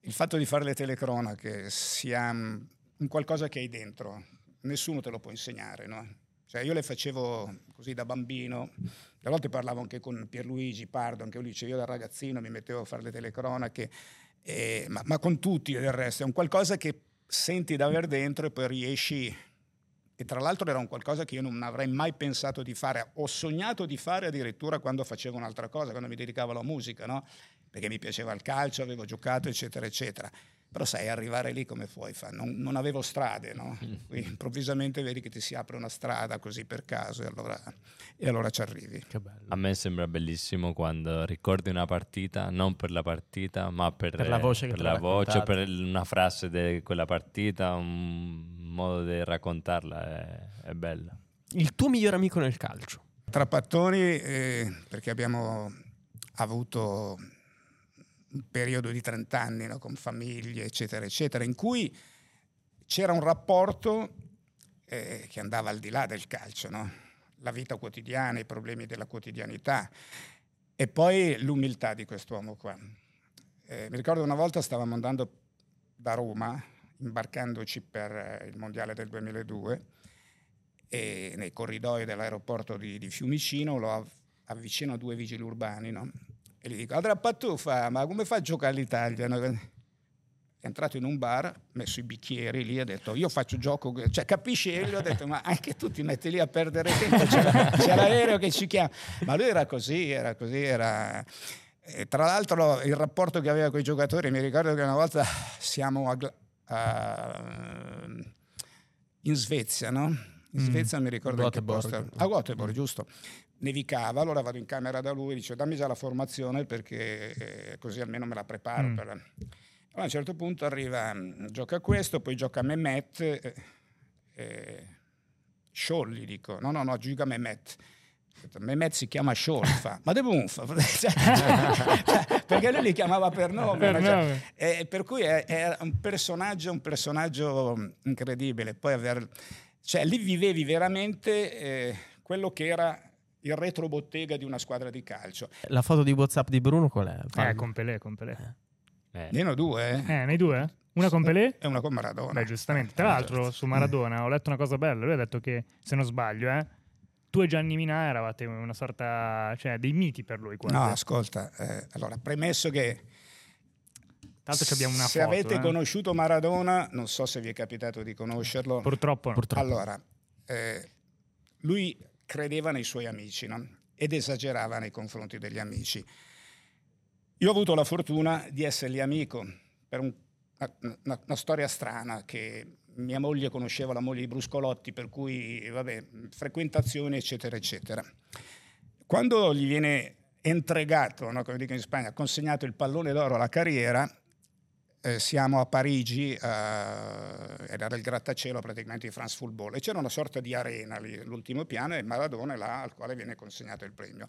il fatto di fare le telecronache sia mm, un qualcosa che hai dentro, nessuno te lo può insegnare, no? Cioè io le facevo così da bambino, a volte parlavo anche con Pierluigi Pardo, anche lui dice io da ragazzino mi mettevo a fare le telecronache, e- ma, ma con tutti del resto, è un qualcosa che senti da aver dentro e poi riesci, e tra l'altro era un qualcosa che io non avrei mai pensato di fare, ho sognato di fare addirittura quando facevo un'altra cosa, quando mi dedicavo alla musica, no? Perché mi piaceva il calcio, avevo giocato, eccetera, eccetera. Però sai, arrivare lì come puoi fare? Non, non avevo strade, no? Qui improvvisamente vedi che ti si apre una strada così per caso e allora, e allora ci arrivi. Che bello. A me sembra bellissimo quando ricordi una partita, non per la partita, ma per, Per la voce per la voce, per una frase di quella partita, un modo di raccontarla è, è bella. Il tuo migliore amico nel calcio. Tra pattoni, eh, perché abbiamo avuto periodo di 30 anni no, con famiglie, eccetera, eccetera, in cui c'era un rapporto eh, che andava al di là del calcio, no? la vita quotidiana, i problemi della quotidianità e poi l'umiltà di quest'uomo qua. Eh, mi ricordo una volta stavamo andando da Roma, imbarcandoci per eh, il Mondiale del 2002 e nei corridoi dell'aeroporto di, di Fiumicino lo av- avvicino a due vigili urbani no? E gli dico Andrea Pattufa ma come fa a giocare all'Italia? No? è entrato in un bar ha messo i bicchieri lì ha detto io faccio gioco cioè capisci e gli ho detto ma anche tu ti metti lì a perdere tempo c'è, c'è l'aereo che ci chiama ma lui era così era così era e tra l'altro il rapporto che aveva con i giocatori mi ricordo che una volta siamo a, a- in Svezia no? in Mm. Svezia non mi ricordo che Göteborg. posto a Göteborg giusto nevicava, allora vado in camera da lui e dice dammi già la formazione perché eh, così almeno me la preparo. Mm. per- Allora, a un certo punto arriva, mm, gioca questo, poi gioca Mehmet, eh, eh, Scholl gli dico, no no no, gioca Mehmet. Mehmet si chiama Scholl, fa, ma De Bunfa, Cioè, cioè, perché lui li chiamava per nome. Per no? Cioè, nome. eh, per cui è, è un personaggio, un personaggio mm, incredibile. Poi aver, cioè, lì vivevi veramente eh, quello che era il retrobottega di una squadra di calcio. La foto di WhatsApp di Bruno qual è? Eh, Palmi? con Pelé, con Pelé. Eh, Ne ho due, eh? Eh, nei due? Una con Pelé? E una con Maradona. Beh, giustamente. Tra Eh, l'altro, certo. su Maradona ho letto una cosa bella. Lui ha detto che, se non sbaglio, eh, tu e Gianni Minà eravate una sorta, cioè dei miti per lui. Quasi. No, ascolta, eh, allora, premesso che Tanto ci abbiamo una se foto. avete eh. conosciuto Maradona, non so se vi è capitato di conoscerlo. Purtroppo no. Purtroppo. Allora, eh, lui credeva nei suoi amici no? ed esagerava nei confronti degli amici. Io ho avuto la fortuna di essergli amico per un- una, una- storia strana che mia moglie conosceva la moglie di Bruscolotti, per cui, vabbè, frequentazioni, eccetera, eccetera. Quando gli viene entregato, no, come dico in Spagna, consegnato il pallone d'oro alla carriera, eh, siamo a Parigi, eh, era il grattacielo praticamente di France Football, e c'era una sorta di arena lì, l'ultimo piano, e Maradona è là al quale viene consegnato il premio.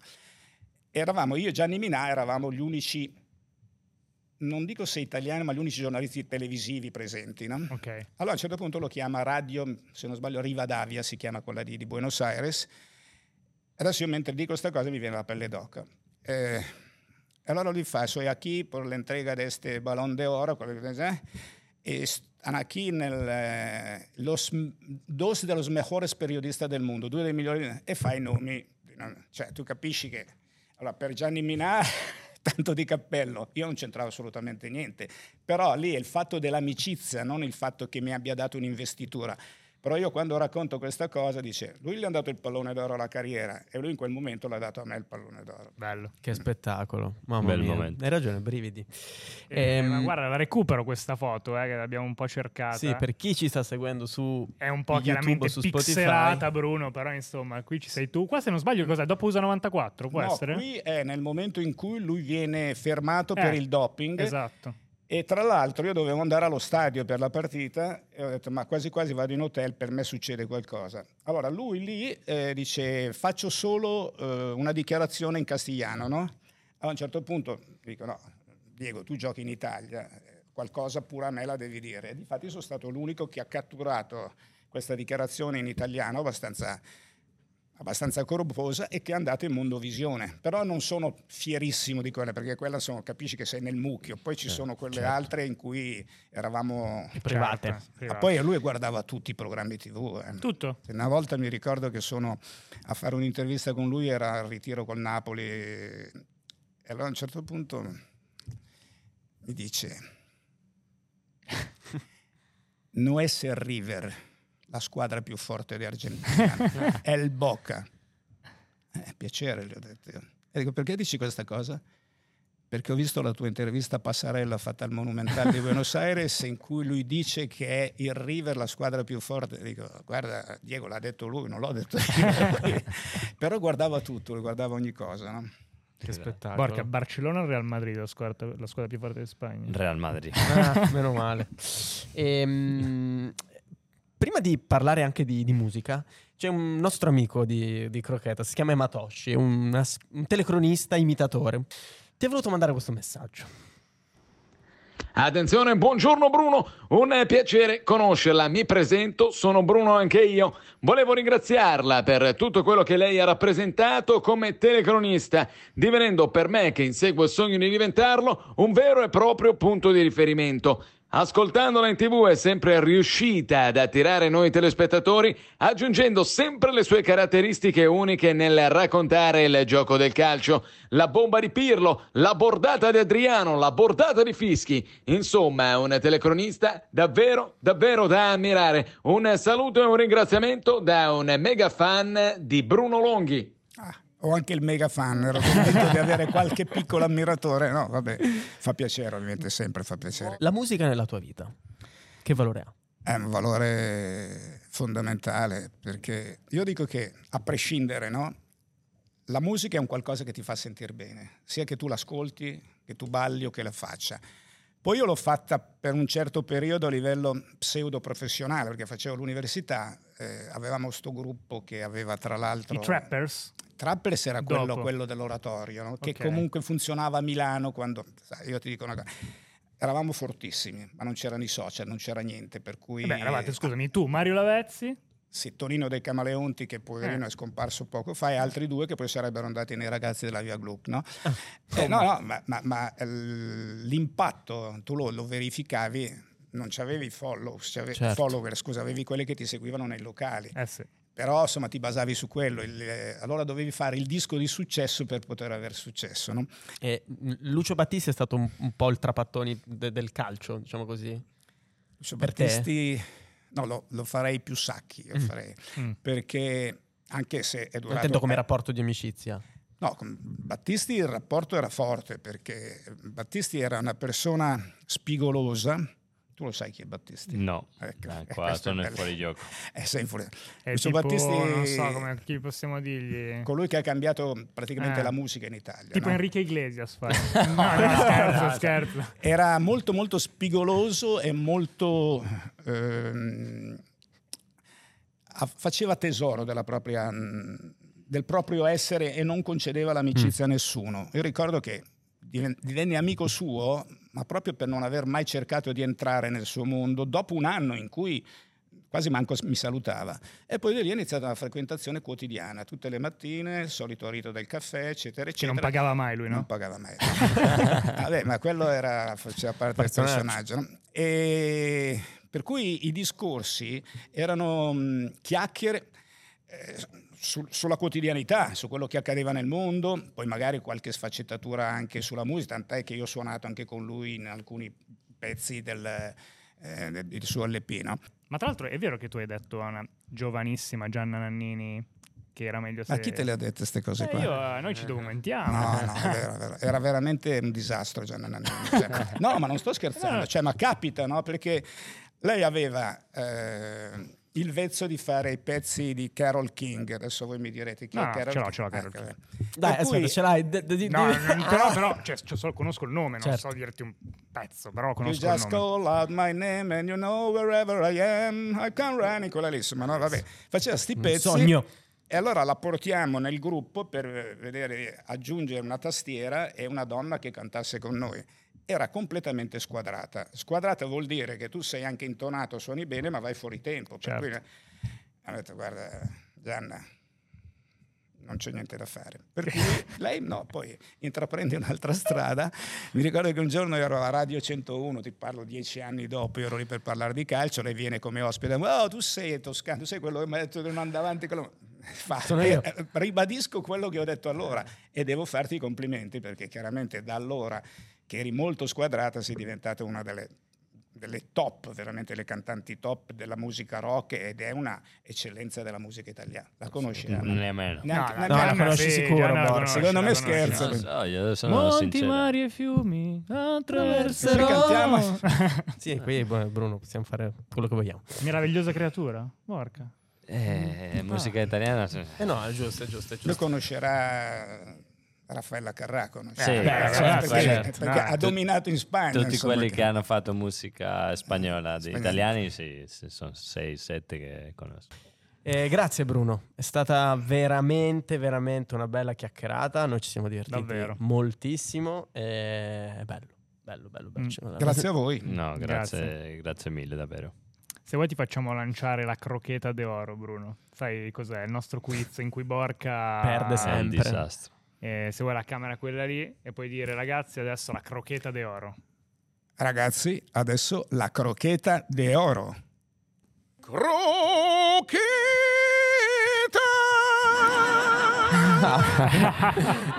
Eravamo io e Gianni Minà, eravamo gli unici, non dico se italiani, ma gli unici giornalisti televisivi presenti. No? Ok. Allora a un certo punto lo chiama Radio, se non sbaglio, Rivadavia, si chiama quella di, di Buenos Aires. Adesso io mentre dico questa cosa mi viene la pelle d'oca. Eh, allora lui fa, soy aquí por la entrega de este balón de oro, quello che- eh, e están aquí nel, eh, los, dos de los mejores del mondo, due dei migliori, e fa i nomi. no? Cioè, tu capisci che allora, per Gianni Minà tanto di cappello, io non c'entravo assolutamente niente, però lì è il fatto dell'amicizia, non il fatto che mi abbia dato un'investitura. Però io quando racconto questa cosa dice, lui gli ha dato il pallone d'oro alla carriera e lui in quel momento l'ha dato a me il pallone d'oro. Bello. Che spettacolo, mamma Bel mia. momento. Hai ragione, brividi. Eh, Ehm, ma guarda, la recupero questa foto, eh, che l'abbiamo un po' cercata. Sì, per chi ci sta seguendo su È un po' YouTube chiaramente su Spotify. pixelata, Bruno, però insomma, qui ci sei tu. Qua se non sbaglio cos'è? Dopo usa 94, può no, essere? qui è nel momento in cui lui viene fermato Eh, per il doping Esatto. E tra l'altro io dovevo andare allo stadio per la partita e ho detto ma quasi quasi vado in hotel, per me succede qualcosa. Allora lui lì eh, dice faccio solo eh, una dichiarazione in castigliano, no? A un certo punto dico no, Diego tu giochi in Italia, qualcosa pure a me la devi dire. E difatti sono stato l'unico che ha catturato questa dichiarazione in italiano abbastanza abbastanza corposa e che è andato in Mondovisione. Però non sono fierissimo di quelle, perché quella sono, capisci che sei nel mucchio. Poi ci sono quelle altre in cui eravamo... private. Certo, Ma private. poi lui guardava tutti i programmi tv. eh. Tutto? Una volta mi ricordo che sono a fare un'intervista con lui, era al ritiro col Napoli, e allora a un certo punto mi dice, no es el River, la squadra più forte di Argentina, è il Boca. Eh, piacere, gli ho detto. E dico, perché dici questa cosa? Perché ho visto la tua intervista a Passarella fatta al Monumental di Buenos Aires in cui lui dice che è il River la squadra più forte. Dico, guarda, Diego l'ha detto lui, non l'ho detto io. Però guardava tutto, guardava ogni cosa. No? Che spettacolo. Porca, Barcellona o Real Madrid, la squadra, la squadra più forte di Spagna? Real Madrid. Ah, meno male. Ehm, prima di parlare anche di, di musica, c'è un nostro amico di, di Croqueta, si chiama Matoshi, un, un telecronista imitatore. Ti ha voluto mandare questo messaggio. Attenzione, buongiorno Bruno, un piacere conoscerla. Mi presento, sono Bruno anche io. Volevo ringraziarla per tutto quello che lei ha rappresentato come telecronista, divenendo per me, che inseguo il sogno di diventarlo, un vero e proprio punto di riferimento. Ascoltandola in tv è sempre riuscita ad attirare noi telespettatori, aggiungendo sempre le sue caratteristiche uniche nel raccontare il gioco del calcio. La bomba di Pirlo, la bordata di Adriano, la bordata di Fischi. Insomma, un telecronista davvero, davvero da ammirare. Un saluto e un ringraziamento da un mega fan di Bruno Longhi. Ho anche il mega fan, ero contento di avere qualche piccolo ammiratore. No, vabbè, fa piacere, ovviamente, sempre fa piacere. La musica nella tua vita, che valore ha? È un valore fondamentale perché io dico che a prescindere, no? La musica è un qualcosa che ti fa sentire bene, sia che tu l'ascolti, che tu balli o che la faccia. Poi io l'ho fatta per un certo periodo a livello pseudo professionale, perché facevo l'università, eh, avevamo sto gruppo che aveva tra l'altro... I Trappers? Trappers era quello, quello dell'oratorio, no? che comunque funzionava a Milano quando, sai, io ti dico una cosa, eravamo fortissimi, ma non c'erano i social, non c'era niente, per cui... Vabbè, eravate, scusami, tu, Mario Lavezzi, Sì, Tonino dei Camaleonti, che poverino Eh. è scomparso poco fa, e altri due che poi sarebbero andati nei ragazzi della Via Gluck, no? Ah, Eh, no, no, ma, ma- ma, l'impatto tu lo, lo verificavi, non c'avevi follow, c'avevi- Certo. follower, scusa, avevi quelli che ti seguivano nei locali. eh sì. però insomma ti basavi su quello, il- eh, allora dovevi fare il disco di successo per poter avere successo. No? E Lucio Battisti è stato un, un po' il trapattoni de- del calcio, diciamo così. Lucio Per te? No, lo, lo farei più sacchi, lo Mm. farei, Mm. perché anche se è durato... intendo come rapporto di amicizia. No, con Battisti il rapporto era forte perché Battisti era una persona spigolosa. Tu lo sai chi è Battisti? No, Ecco, Ah, eh, qua questo è sono bello. fuorigioco. Eh, sei fuori. È Lucio tipo, Battisti, non so come chi possiamo dirgli. colui che ha cambiato praticamente Eh. la musica in Italia. Tipo no? Enrique Iglesias no, no, scherzo, scherzo. Era molto molto spigoloso e molto... ehm, faceva tesoro della propria, mh, del proprio essere e non concedeva l'amicizia a nessuno. Io ricordo che diven- divenni amico suo, ma proprio per non aver mai cercato di entrare nel suo mondo, dopo un anno in cui quasi manco mi salutava. E poi da lì è iniziata una frequentazione quotidiana, tutte le mattine, il solito rito del caffè, eccetera, Che eccetera. non pagava mai lui, Non no? pagava mai. Vabbè, ma quello era, faceva parte del personaggio. no? E per cui i discorsi erano mh, chiacchiere eh, su- sulla quotidianità, su quello che accadeva nel mondo, poi magari qualche sfaccettatura anche sulla musica, tant'è che io ho suonato anche con lui in alcuni pezzi del, eh, del suo LP. No? Ma tra l'altro è vero che tu hai detto a una giovanissima Gianna Nannini che era meglio se... Ma chi te le ha dette queste cose Eh, qua? io- noi ci documentiamo. No, no, è vero, è vero. era veramente un disastro Gianna Nannini. Cioè, no, ma non sto scherzando, cioè, ma capita, no? Perché lei aveva eh, il vezzo di fare i pezzi di Carol King, adesso voi mi direte chi No, è no, Carol ce l'ho, King? ce l'ho Carol Ecco, King. Dai, Per aspetta, cui- ce l'hai. D- d- No, di- non- però, però cioè, cioè, solo conosco il nome, non Certo. so dirti un pezzo, però You conosco il just nome. call out my name and you know wherever I am, I can run, quella lì, insomma, no, vabbè. Faceva sti Un pezzi. sogno. E allora la portiamo nel gruppo per vedere aggiungere una tastiera e una donna che cantasse con noi. Era completamente squadrata. Squadrata vuol dire che tu sei anche intonato, suoni bene, ma vai fuori tempo. Per Certo. cui ho detto, guarda, Gianna, non c'è niente da fare. Per cui lei no, poi intraprende un'altra strada. Mi ricordo che un giorno ero a Radio 101, ti parlo dieci anni dopo, io ero lì per parlare di calcio, lei viene come ospite, oh tu sei toscano, tu sei quello che mi ha detto di non andare avanti. quello-" Fa, eh, eh, ribadisco quello che ho detto allora e devo farti i complimenti perché chiaramente da allora che eri molto squadrata sei diventata una delle, delle top, veramente le cantanti top della musica rock ed è una eccellenza della musica italiana. La conosci? Anna? Nemmeno. Neanche- No, neanche- no, la conosci sì, sicuro, conosci, Secondo me scherzo. Non so, io sono Monti, sincero. mari e fiumi attraverso. Se cantiamo. Sì, qui boh, Bruno possiamo fare quello che vogliamo. Meravigliosa creatura. Porca. Eh, musica italiana. Eh no, è giusto, è giusto, è Lo giusto. conoscerà Raffaella Carrà? Sì, Eh, certo, perché- certo. perché No, ha dominato in Spagna. Tutti insomma, quelli che- che hanno fatto musica spagnola di italiani, sì, sono 6-7 che conosco. Eh, grazie Bruno, è stata veramente, veramente una bella chiacchierata. Noi ci siamo divertiti Davvero. moltissimo. eh, È bello, bello, bello. bello. Mm. Cioè, Grazie a voi. No, grazie, Grazie. grazie mille davvero. Se vuoi ti facciamo lanciare la crocheta d'oro, Bruno. Sai cos'è? Il nostro quiz in cui Borca Perde È un sempre. disastro. Eh, se vuoi la camera è quella lì e puoi dire ragazzi adesso la crocheta d'oro. Ragazzi, adesso la crocheta de oro.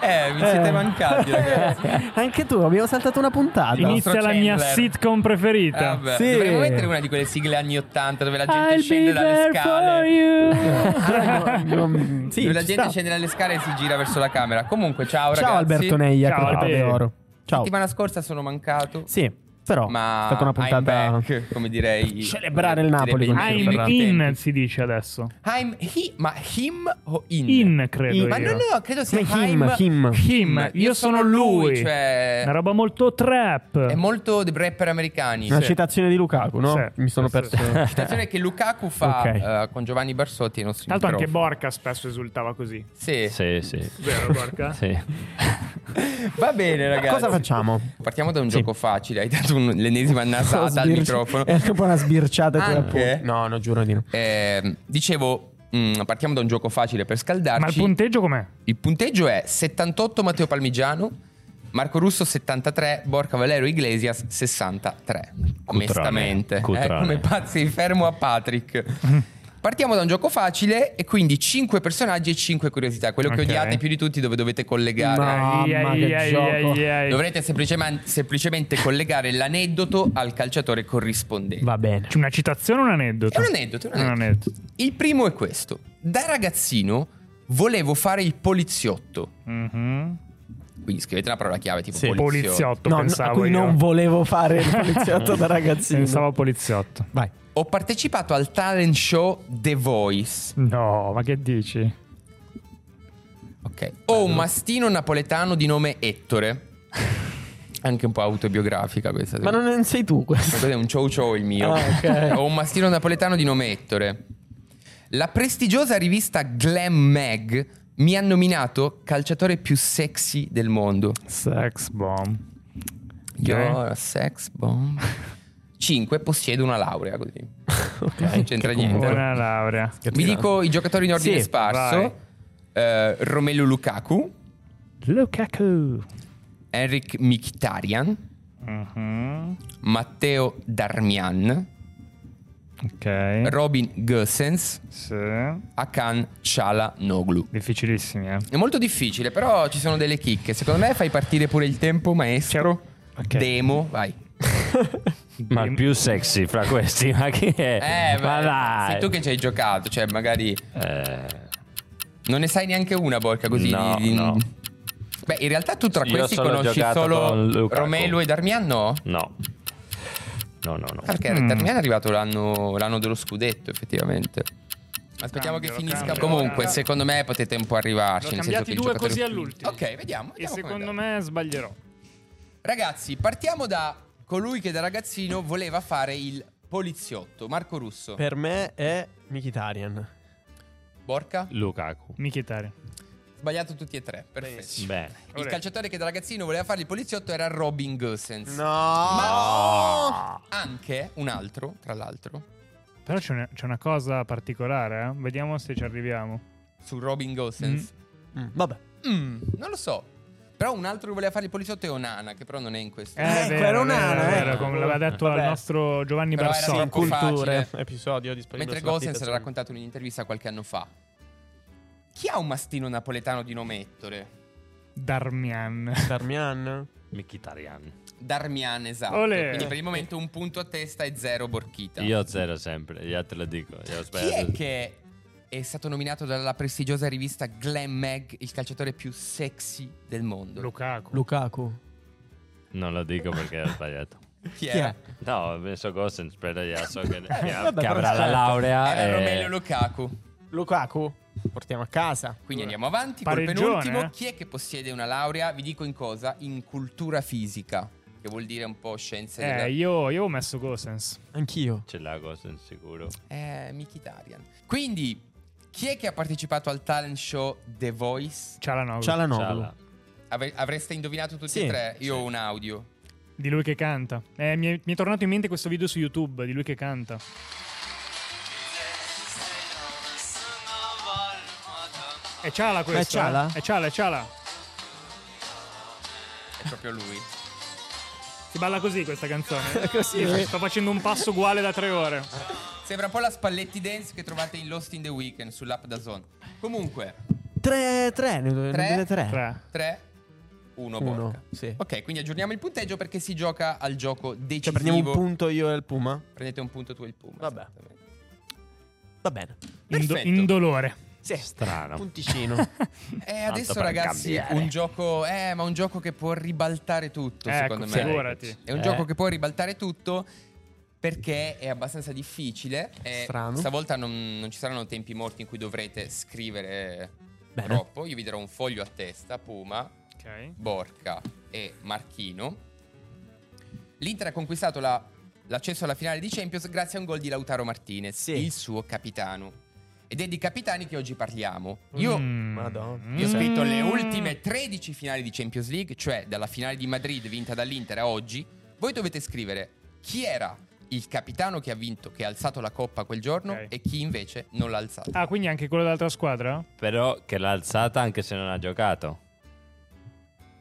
Eh, mi siete mancati, ragazzi. Anche tu, abbiamo saltato una puntata. Inizia la mia sitcom preferita. Beh, Sì. Dovremmo mettere una di quelle sigle anni 80 dove la gente I'll scende dalle scale. you. Ah, no, no, sì, dove la gente sta. scende dalle scale e si gira verso la camera. Comunque, ciao, ragazzi. Ciao Alberto Neia, Ciao, Crocheta Albe. d'Oro. Ciao. Settimana scorsa sono mancato. Sì, però Ma è stata una puntata... I'm back, come direi. Celebrare il Napoli, in- dice I'm in si dice adesso. I'm he, ma him o in? In credo Ma io. no, no, credo sia him, I'm. him. Him, io, sono lui. Cioè, Una roba molto trap. è molto dei rapper americani. Una Sì. citazione di Lukaku, no? Sì, Mi sono sì, perso. sì, sì. Citazione che Lukaku fa Ok. eh, con Giovanni Barsotti ai nostri Tra l'altro anche. Borca spesso esultava così. Sì. Sì, sì. Vero Borca? sì. Va bene, ragazzi. Cosa facciamo? Partiamo da un Sì. gioco facile. Hai dato un- l'ennesima nasata al Sbirci- microfono. È anche un po' una sbirciata. Anche? No, no, giuro di no. Eh, dicevo, mm, partiamo da un gioco facile per scaldarci. Ma il punteggio com'è? Il punteggio è 78 Matteo Palmigiano, Marco Russo 73, Borca Valero Iglesias 63. Onestamente, Cutrone. Eh, come pazzi, fermo a Patrick. Partiamo da un gioco facile e quindi 5 personaggi e 5 curiosità. Quello che Ok. odiate più di tutti dove dovete collegare. Mamma, che ai, gioco. ai. Dovrete semplicemente, semplicemente collegare l'aneddoto al calciatore corrispondente. Va bene. C'è una citazione o un aneddoto? È un aneddoto, un Un aneddoto. aneddoto. Il primo è questo. Da ragazzino volevo fare il poliziotto. Mhm. Quindi scrivete una parola chiave tipo Sì. poliziotto. Poliziotto, No, no, pensavo a cui io. non volevo fare il poliziotto da ragazzino. Pensavo poliziotto. Vai. Ho partecipato al talent show The Voice. No, ma che dici? Ok. Ho un mastino napoletano di nome Ettore. Anche un po' autobiografica questa. Ma non sei tu questo. Cos'è un ciao ciao il mio. Ah, ok. Ho un mastino napoletano di nome Ettore. La prestigiosa rivista Glam Mag mi ha nominato calciatore più sexy del mondo. Sex bomb. You're a sex bomb. 5. Possiedo una laurea così. Non c'entra niente. Buona laurea. Vi dico i giocatori in ordine Sì, sparso. Eh, Romelu Lukaku, Lukaku. Enric Mkhitaryan, Mhm. Matteo Darmian, Ok. Robin Gosens, Sì. Akan Cialanoglu. Difficilissimi, eh. È molto difficile, però ci sono delle chicche. Secondo me fai partire pure il tempo, maestro. Ok. Demo, vai. Ma il più sexy fra questi, ma chi è? Eh, ma beh, dai. sei tu che ci hai giocato, cioè magari Eh, non ne sai neanche una, Borca, così. No, di- di- no. Beh, in realtà tu tra Io questi solo conosci solo. Romelu e Darmian, no? no. No, no, no. Perché Mm. Darmian è arrivato l'anno, l'anno dello scudetto, effettivamente. Aspettiamo Cambio, che finisca. cambio. Comunque, secondo me potete un po' arrivarci. Ne ho nel senso che due giocatore così all'ultimo. Ok, vediamo. E vediamo come secondo me sbaglierò. Ragazzi, partiamo da colui che da ragazzino voleva fare il poliziotto. Marco Russo. Per me è Mkhitaryan. Borca? Lukaku. Michitare. Sbagliato tutti e tre. Perfetto. Bene. Il calciatore che da ragazzino voleva fare il poliziotto era Robin Gosens. No. Ma anche un altro, tra l'altro, Però c'è una, c'è una cosa particolare, eh? Vediamo se ci arriviamo. su Robin Gosens. Mm, Vabbè. Mm, non lo so. Però un altro che voleva fare il poliziotto è Onana, che però non è in questo. Eh, Ecco, è era vero, un'ana, vero, vero, ecco. come l'aveva detto Vabbè. il nostro Giovanni Però era troppo Culture. Episodio disponibile Mentre Gosens l'ha raccontato in un'intervista qualche anno fa. Chi ha un mastino napoletano di nome Ettore? Darmian. Darmian. Mkhitaryan. Darmian, esatto. Olè. Quindi per il momento un punto a testa e zero Borchita. Io zero sempre, io te lo dico. Io Chi è che è stato nominato dalla prestigiosa rivista Glam Mag il calciatore più sexy del mondo? Lukaku. Lukaku. Non lo dico perché ho sbagliato. Chi è? No, ho messo Gosens, però già so che, che- vabbè, che avrà la perfetto. laurea. Era e- Romelu Lukaku. Lukaku. Portiamo a casa. Quindi andiamo avanti col Pareggione, penultimo. eh? Chi è che possiede una laurea? Vi dico in cosa? In cultura fisica, che vuol dire un po' scienze della... Eh, io, io ho messo Gosens. Anch'io. Ce l'ha Gosens sicuro. Eh, Mkhitaryan. Quindi, chi è che ha partecipato al talent show The Voice? Cialanoglu. Cialanoglu. Ciala. Ave- avreste indovinato tutti Sì, e tre? Io ho un audio. Di lui che canta. Eh, mi, è, mi è tornato in mente questo video su YouTube di lui che canta. È Ciala questo. È Ciala? eh? È Ciala, è Ciala. È proprio lui. Si balla così questa canzone. Così. Sto facendo un passo uguale da tre ore. Sembra un po' la Spalletti Dance che trovate in Lost in the Weekend sull'app da Zone. Comunque, Tre, tre, ne ne Tre? deve tre. Tre. 3, 1, Uno, Borca. sì. Ok, quindi aggiorniamo il punteggio perché si gioca al gioco decisivo. Cioè prendiamo un punto io e il Puma? Prendete un punto tu e il Puma. Vabbè. Va bene. Indo- indolore. Sì. Strano. Punticino. Eh, adesso ragazzi, cambiare. un gioco, eh, ma un gioco che può ribaltare tutto, Ecco, secondo me. figurati. È un Eh. gioco che può ribaltare tutto perché è abbastanza difficile. e Strano. Stavolta non, non ci saranno tempi morti in cui dovrete scrivere Bene. troppo. Io vi darò un foglio a testa, Puma, Ok. Borca e Marchino. L'Inter ha conquistato la- l'accesso alla finale di Champions grazie a un gol di Lautaro Martinez, Sì. il suo capitano. Ed è di capitani che oggi parliamo. Io Mm. Vi ho scritto le Mm. ultime 13 finali di Champions League, cioè dalla finale di Madrid vinta dall'Inter a oggi. Voi dovete scrivere chi era il capitano che ha vinto, che ha alzato la coppa quel giorno Ok. e chi invece non l'ha alzata. Ah, quindi anche quello dell'altra squadra? Però che l'ha alzata anche se non ha giocato.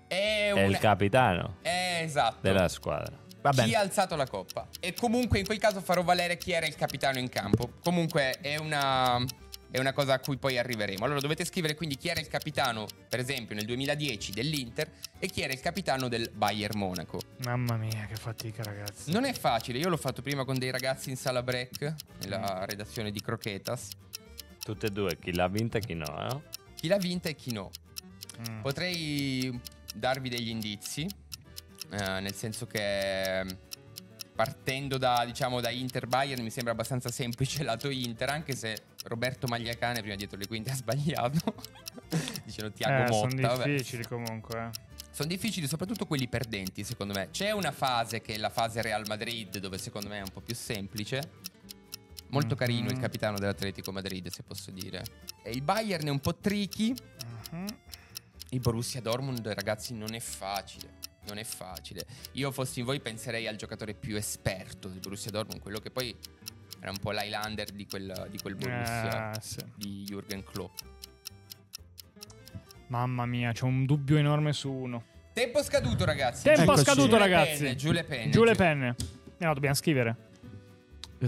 È, È un- il capitano Eh, esatto. della squadra. Va chi ha alzato la coppa. E comunque in quel caso farò valere chi era il capitano in campo. Comunque è una, è una cosa a cui poi arriveremo. Allora dovete scrivere quindi chi era il capitano, per esempio nel 2010 dell'Inter e chi era il capitano del Bayern Monaco. Mamma mia, che fatica, ragazzi. Non è facile, io l'ho fatto prima con dei ragazzi in sala break, nella redazione di Croquetas. Tutte e due, chi l'ha vinta e chi no, eh? Chi l'ha vinta e chi no. Mm. Potrei darvi degli indizi, eh, nel senso che partendo da, diciamo, da Inter Bayern mi sembra abbastanza semplice lato Inter, anche se Roberto Magliacane prima dietro le quinte ha sbagliato. Dicendo Tiago Eh, sono Motta. vabbè. difficili comunque. eh. Sono difficili soprattutto quelli perdenti, secondo me. C'è una fase che è la fase Real Madrid, dove secondo me è un po' più semplice. Molto Mhm. carino il capitano dell'Atletico Madrid, se posso dire. E il Bayern è un po' tricky. Mhm. Il Borussia Dortmund, ragazzi, non è facile. Non è facile. Io fossi in voi penserei al giocatore più esperto del Borussia Dortmund, quello che poi era un po' l'Highlander di quel, di quel Borussia Eh, sì. di Jürgen Klopp. Mamma mia, c'ho un dubbio enorme su uno. Tempo scaduto, ragazzi. Tempo Eccoci. scaduto, Giù le ragazzi. penne, giù le penne. Giù le penne. Eh, no, dobbiamo scrivere.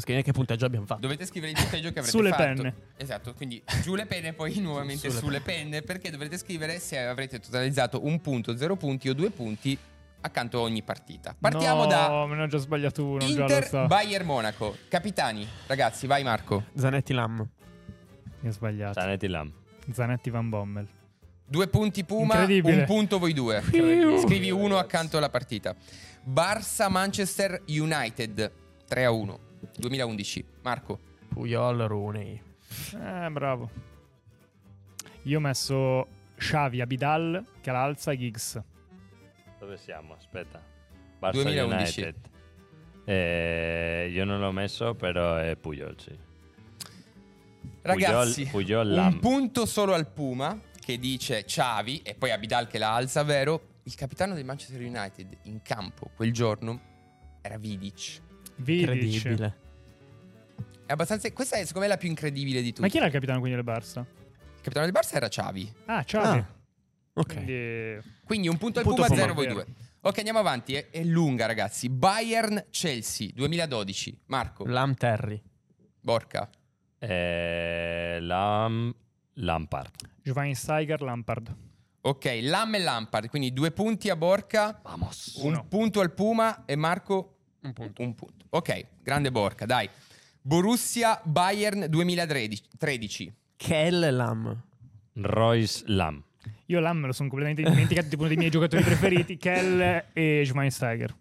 Scrivere che punteggio abbiamo fatto. Dovete scrivere il punteggio che avrete Sulle fatto. penne. Esatto, quindi giù le penne e poi nuovamente Sulle sulle penne perché dovrete scrivere se avrete totalizzato un punto, zero punti o due punti accanto a ogni partita. Partiamo no, da me ne ho già sbagliato uno. già lo Inter so. Bayern Monaco. Capitani, ragazzi, vai Marco. Zanetti Lam. Mi ho sbagliato. Zanetti Lam. Zanetti Van Bommel. Due punti Puma, Incredibile. un punto voi due. Scrivi uno accanto alla partita. Barça Manchester United 3 a 1 2011. Marco. Puyol Rooney. Eh, bravo. Io ho messo Xavi, Abidal, Calalza e Giggs. Dove siamo? Aspetta. Barça 2011. United. Eh, io non l'ho messo, però è Puyol, sì. Ragazzi, Puyol un Lam. punto solo al Puma che dice Xavi e poi Abidal che la alza, vero? Il capitano del Manchester United in campo quel giorno era Vidic. Incredibile. È abbastanza questa è secondo me la più incredibile di tutte. Ma chi era il capitano quindi del Barça? Il capitano del Barça era Xavi. Ah, Xavi. Ah, ok. Quindi... Quindi un punto al Puma, Puma, zero voi vero. due. Ok, andiamo avanti. È, è lunga, ragazzi. Bayern Chelsea 2012. Marco, Lam Terry. Borca. Eh, Lam... Lampard. Giovanni Steiger, Lampard. Ok, Lam e Lampard. Quindi due punti a Borca. Vamos. Un punto al Puma e Marco Un punto. un punto. Ok, grande Borca, dai. Borussia Bayern 2013. Kel Lam. Royce Lam. Io Lam me lo sono completamente dimenticato, tipo uno dei miei giocatori preferiti, Kell e Giovanni Steiger.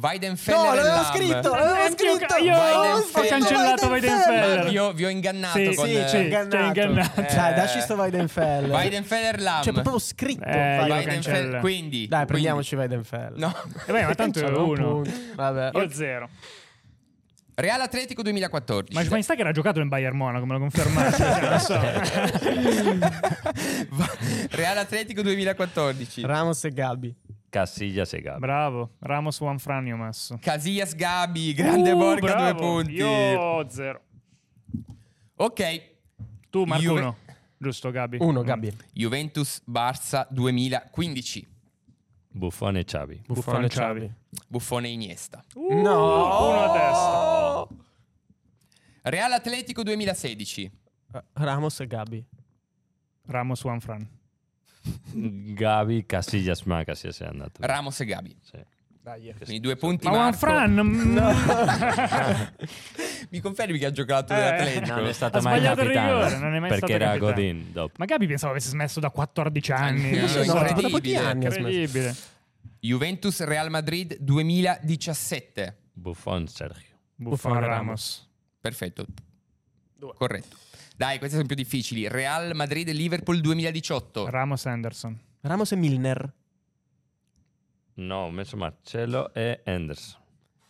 Weidenfeller No, l'avevo scritto, Eh, l'avevo io- scritto. io ho ho cancellato Weidenfeller. Vi ho, vi ho ingannato Sì, con sì, eh, ci hai ingannato. Dai, Cioè, dacci sto Weidenfeller. Weidenfeller Lam. Cioè, proprio scritto. Eh, Weidenfeller. Quindi Dai, quindi- prendiamoci Weidenfeller. No. E beh, ma tanto è uno. Vabbè. Io zero. Real Atletico 2014. Ma Giovanni Steiger ha giocato nel Bayern Monaco, me lo confermate? So. Real Atletico 2014. Ramos e Gabi. Casillas e Gabi. Bravo. Ramos One Fran io ho messo. Casillas Gabi, grande Uh, Borca, due bravo. punti. Io zero. Ok. Tu Marco Juve- uno. Giusto, Gabi? Uno, Gabi. Juventus Barça 2015. Buffone e Xavi. Buffone e Xavi. Buffone e Iniesta. No. Uno a testa. Real Atletico 2016. Ramos e Gabi. Ramos One Fran. Gabi, Casillas, ma Casillas è andato. Ramos e Gabi. Sì. Dai. Quindi due punti Ma Marco. Fran? mm, Mi confermi che ha giocato Eh. nell'Atletico? Non è stato Ha mai capitano. rigore, non è mai perché stato era capitano. Godin dopo. Ma Gabi pensavo avesse smesso da 14 anni. So. No, incredibile. dopo che anni? Incredibile. Juventus Real Madrid 2017. Buffon Sergio. Buffon Buffon Ramos. Perfetto. Corretto. Dai, queste sono più difficili. Real Madrid Liverpool 2018. Ramos Anderson. Ramos e Milner. No, ho messo Marcello e Anderson.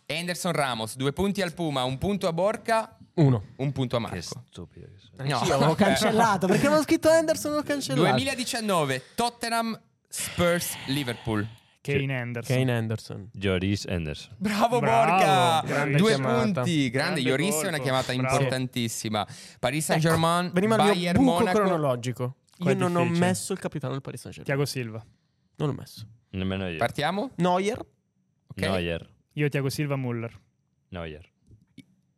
Anderson Ramos, due punti al Puma, un punto a Borca, Uno. un punto a Che Marco. stupido che sono. No. Avevo cancellato. Perché avevo scritto Anderson l'ho cancellato. 2019 Tottenham Spurs Liverpool. Kane Anderson. Kane Anderson. Joris Anderson. Bravo, Bravo, Borca! grande Due chiamata. punti. Grande, Grande Ioris è una chiamata bravo. importantissima. Paris Saint-Germain, Ecco, Veniva il mio Bayern buco Monaco. cronologico. Qua Io non ho messo il capitano del Paris Saint-Germain. Tiago Silva. Non l'ho messo. Nemmeno io. Partiamo? Neuer. Ok? Neuer. Io Tiago Silva, Muller. Neuer.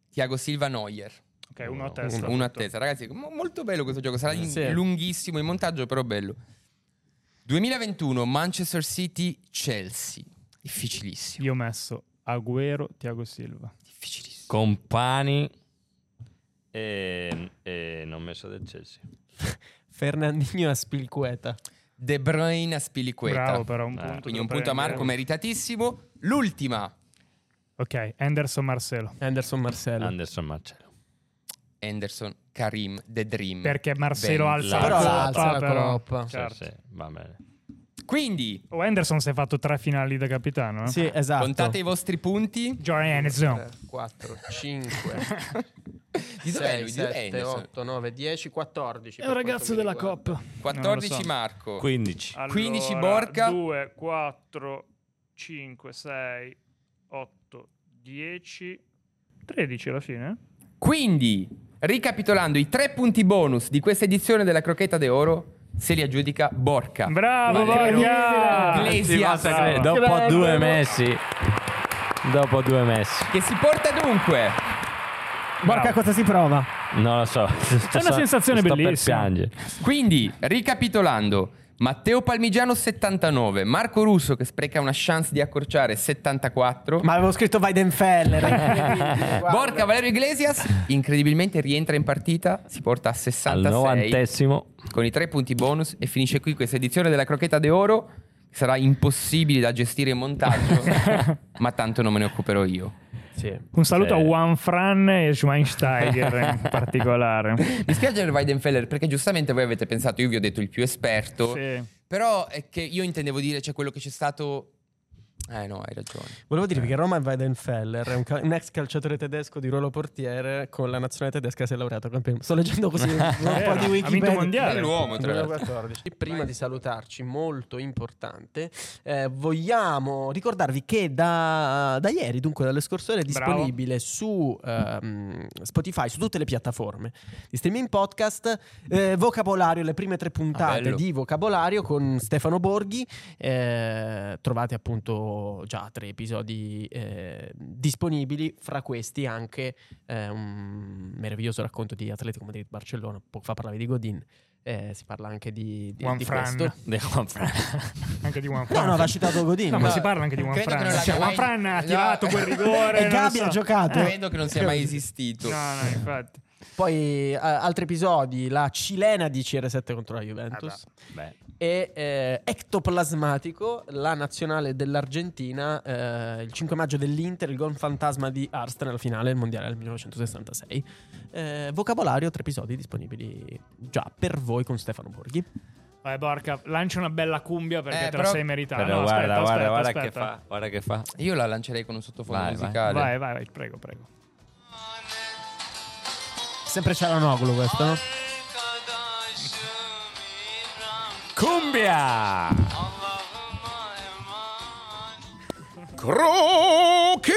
Tiago Silva, Neuer. Ok, uno a testa. Uno a testa, ragazzi. mo- molto bello questo gioco. Sarà Sì. lunghissimo in montaggio, però bello. 2021, Manchester City, Chelsea. Difficilissimo. Io ho messo Agüero, Tiago Silva. Difficilissimo. Compani e, e non messo del Chelsea. Fernandinho a Spilqueta. De Bruyne a Spiliqueta. Bravo, però un Eh, punto. Quindi te un punto a. Marco, meritatissimo. L'ultima, Ok, Anderson Marcelo. Anderson Marcello. Anderson Marcello. Anderson Karim, The Dream. Perché Marcelo Ben alza la alza la però. coppa. Sì, Certo. sì, va bene. Quindi, Oh, Anderson si è fatto tre finali da capitano. eh? Sì, esatto. contate i vostri punti. Jordan Anderson. 4, 5, Di dov'è 6, lui? Di dov'è 7, Anderson? 8, 9, 10, 14. È un ragazzo della Coppa. 14 Marco. 15. 15 Borca. 2, 4, 5, 6, 8, 10, 13 alla fine. Quindi, ricapitolando i tre punti bonus di questa edizione della Crocchetta d'Oro, se li aggiudica Borca. Bravo, Borca! Iglesias. Dopo due messi. Dopo due messi. Che si porta dunque Borca, cosa si prova? Non lo so. C'è una sensazione sto bellissima. Per piangere. Quindi, ricapitolando, Matteo Palmigiano 79, Marco Russo che spreca una chance di accorciare 74, Ma avevo scritto Weidenfeller. Borca Valerio Iglesias incredibilmente rientra in partita, si porta a Al 66 novantesimo. con i tre punti bonus e finisce qui questa edizione della Crocchetta d'Oro. che Sarà impossibile da gestire in montaggio, ma tanto non me ne occuperò io. Sì. Un saluto Sì. a Juan Fran e Schweinsteiger in particolare. Mi spiace Weidenfeller perché giustamente voi avete pensato, io vi ho detto il più esperto, Sì. però è che io intendevo dire, cioè quello che c'è stato... Eh no, hai ragione. Volevo dirvi che Roman Weidenfeller è un, cal- un ex calciatore tedesco di ruolo portiere con la nazionale tedesca si è laureato campione. Sto leggendo così un, un po' di ha vinto Wikipedia. il mondiale. Bell'uomo, tra l'altro. 2014. Prima di salutarci, molto importante, eh, vogliamo ricordarvi che da, da ieri, dunque dalle scorse ore, è Bravo. disponibile su ehm, Spotify, su tutte le piattaforme di streaming podcast, eh, vocabolario, le prime tre Ah, puntate bello. di vocabolario con Stefano Borghi. Eh, trovate appunto già tre episodi eh, disponibili, fra questi anche eh, un meraviglioso racconto di Atletico Madrid Barcellona. Poco fa parlavi di Godin. eh, si parla anche di, di, Juan di Fran. questo. De Juan Fran. Anche di Juan No, Fran. no, aveva citato Godin. No, ma No, si parla anche di Juan credo Fran. Cioè, Juan mai- Fran ha No. tirato quel rigore. E Gabi so. ha giocato. Credo che non sia mai esistito. No, no, infatti. Poi eh, altri episodi, la cilena di CR7 contro la Juventus. Beh, e eh, Ectoplasmatico, la nazionale dell'Argentina, eh, il 5 maggio dell'Inter, il gol fantasma di Arst nella finale del mondiale del 1966. Eh, vocabolario, tre episodi disponibili già per voi con Stefano Borghi. Vai, Borca, lancia una bella cumbia perché Eh, te però- la sei meritata. però No, guarda, aspetta, guarda, aspetta, guarda aspetta. che fa. Guarda che fa. Io la lancerei con un sottofondo vai. musicale. Vai, vai, vai, prego, prego. Sempre c'era Noglu questo, no? Cumbia! Croce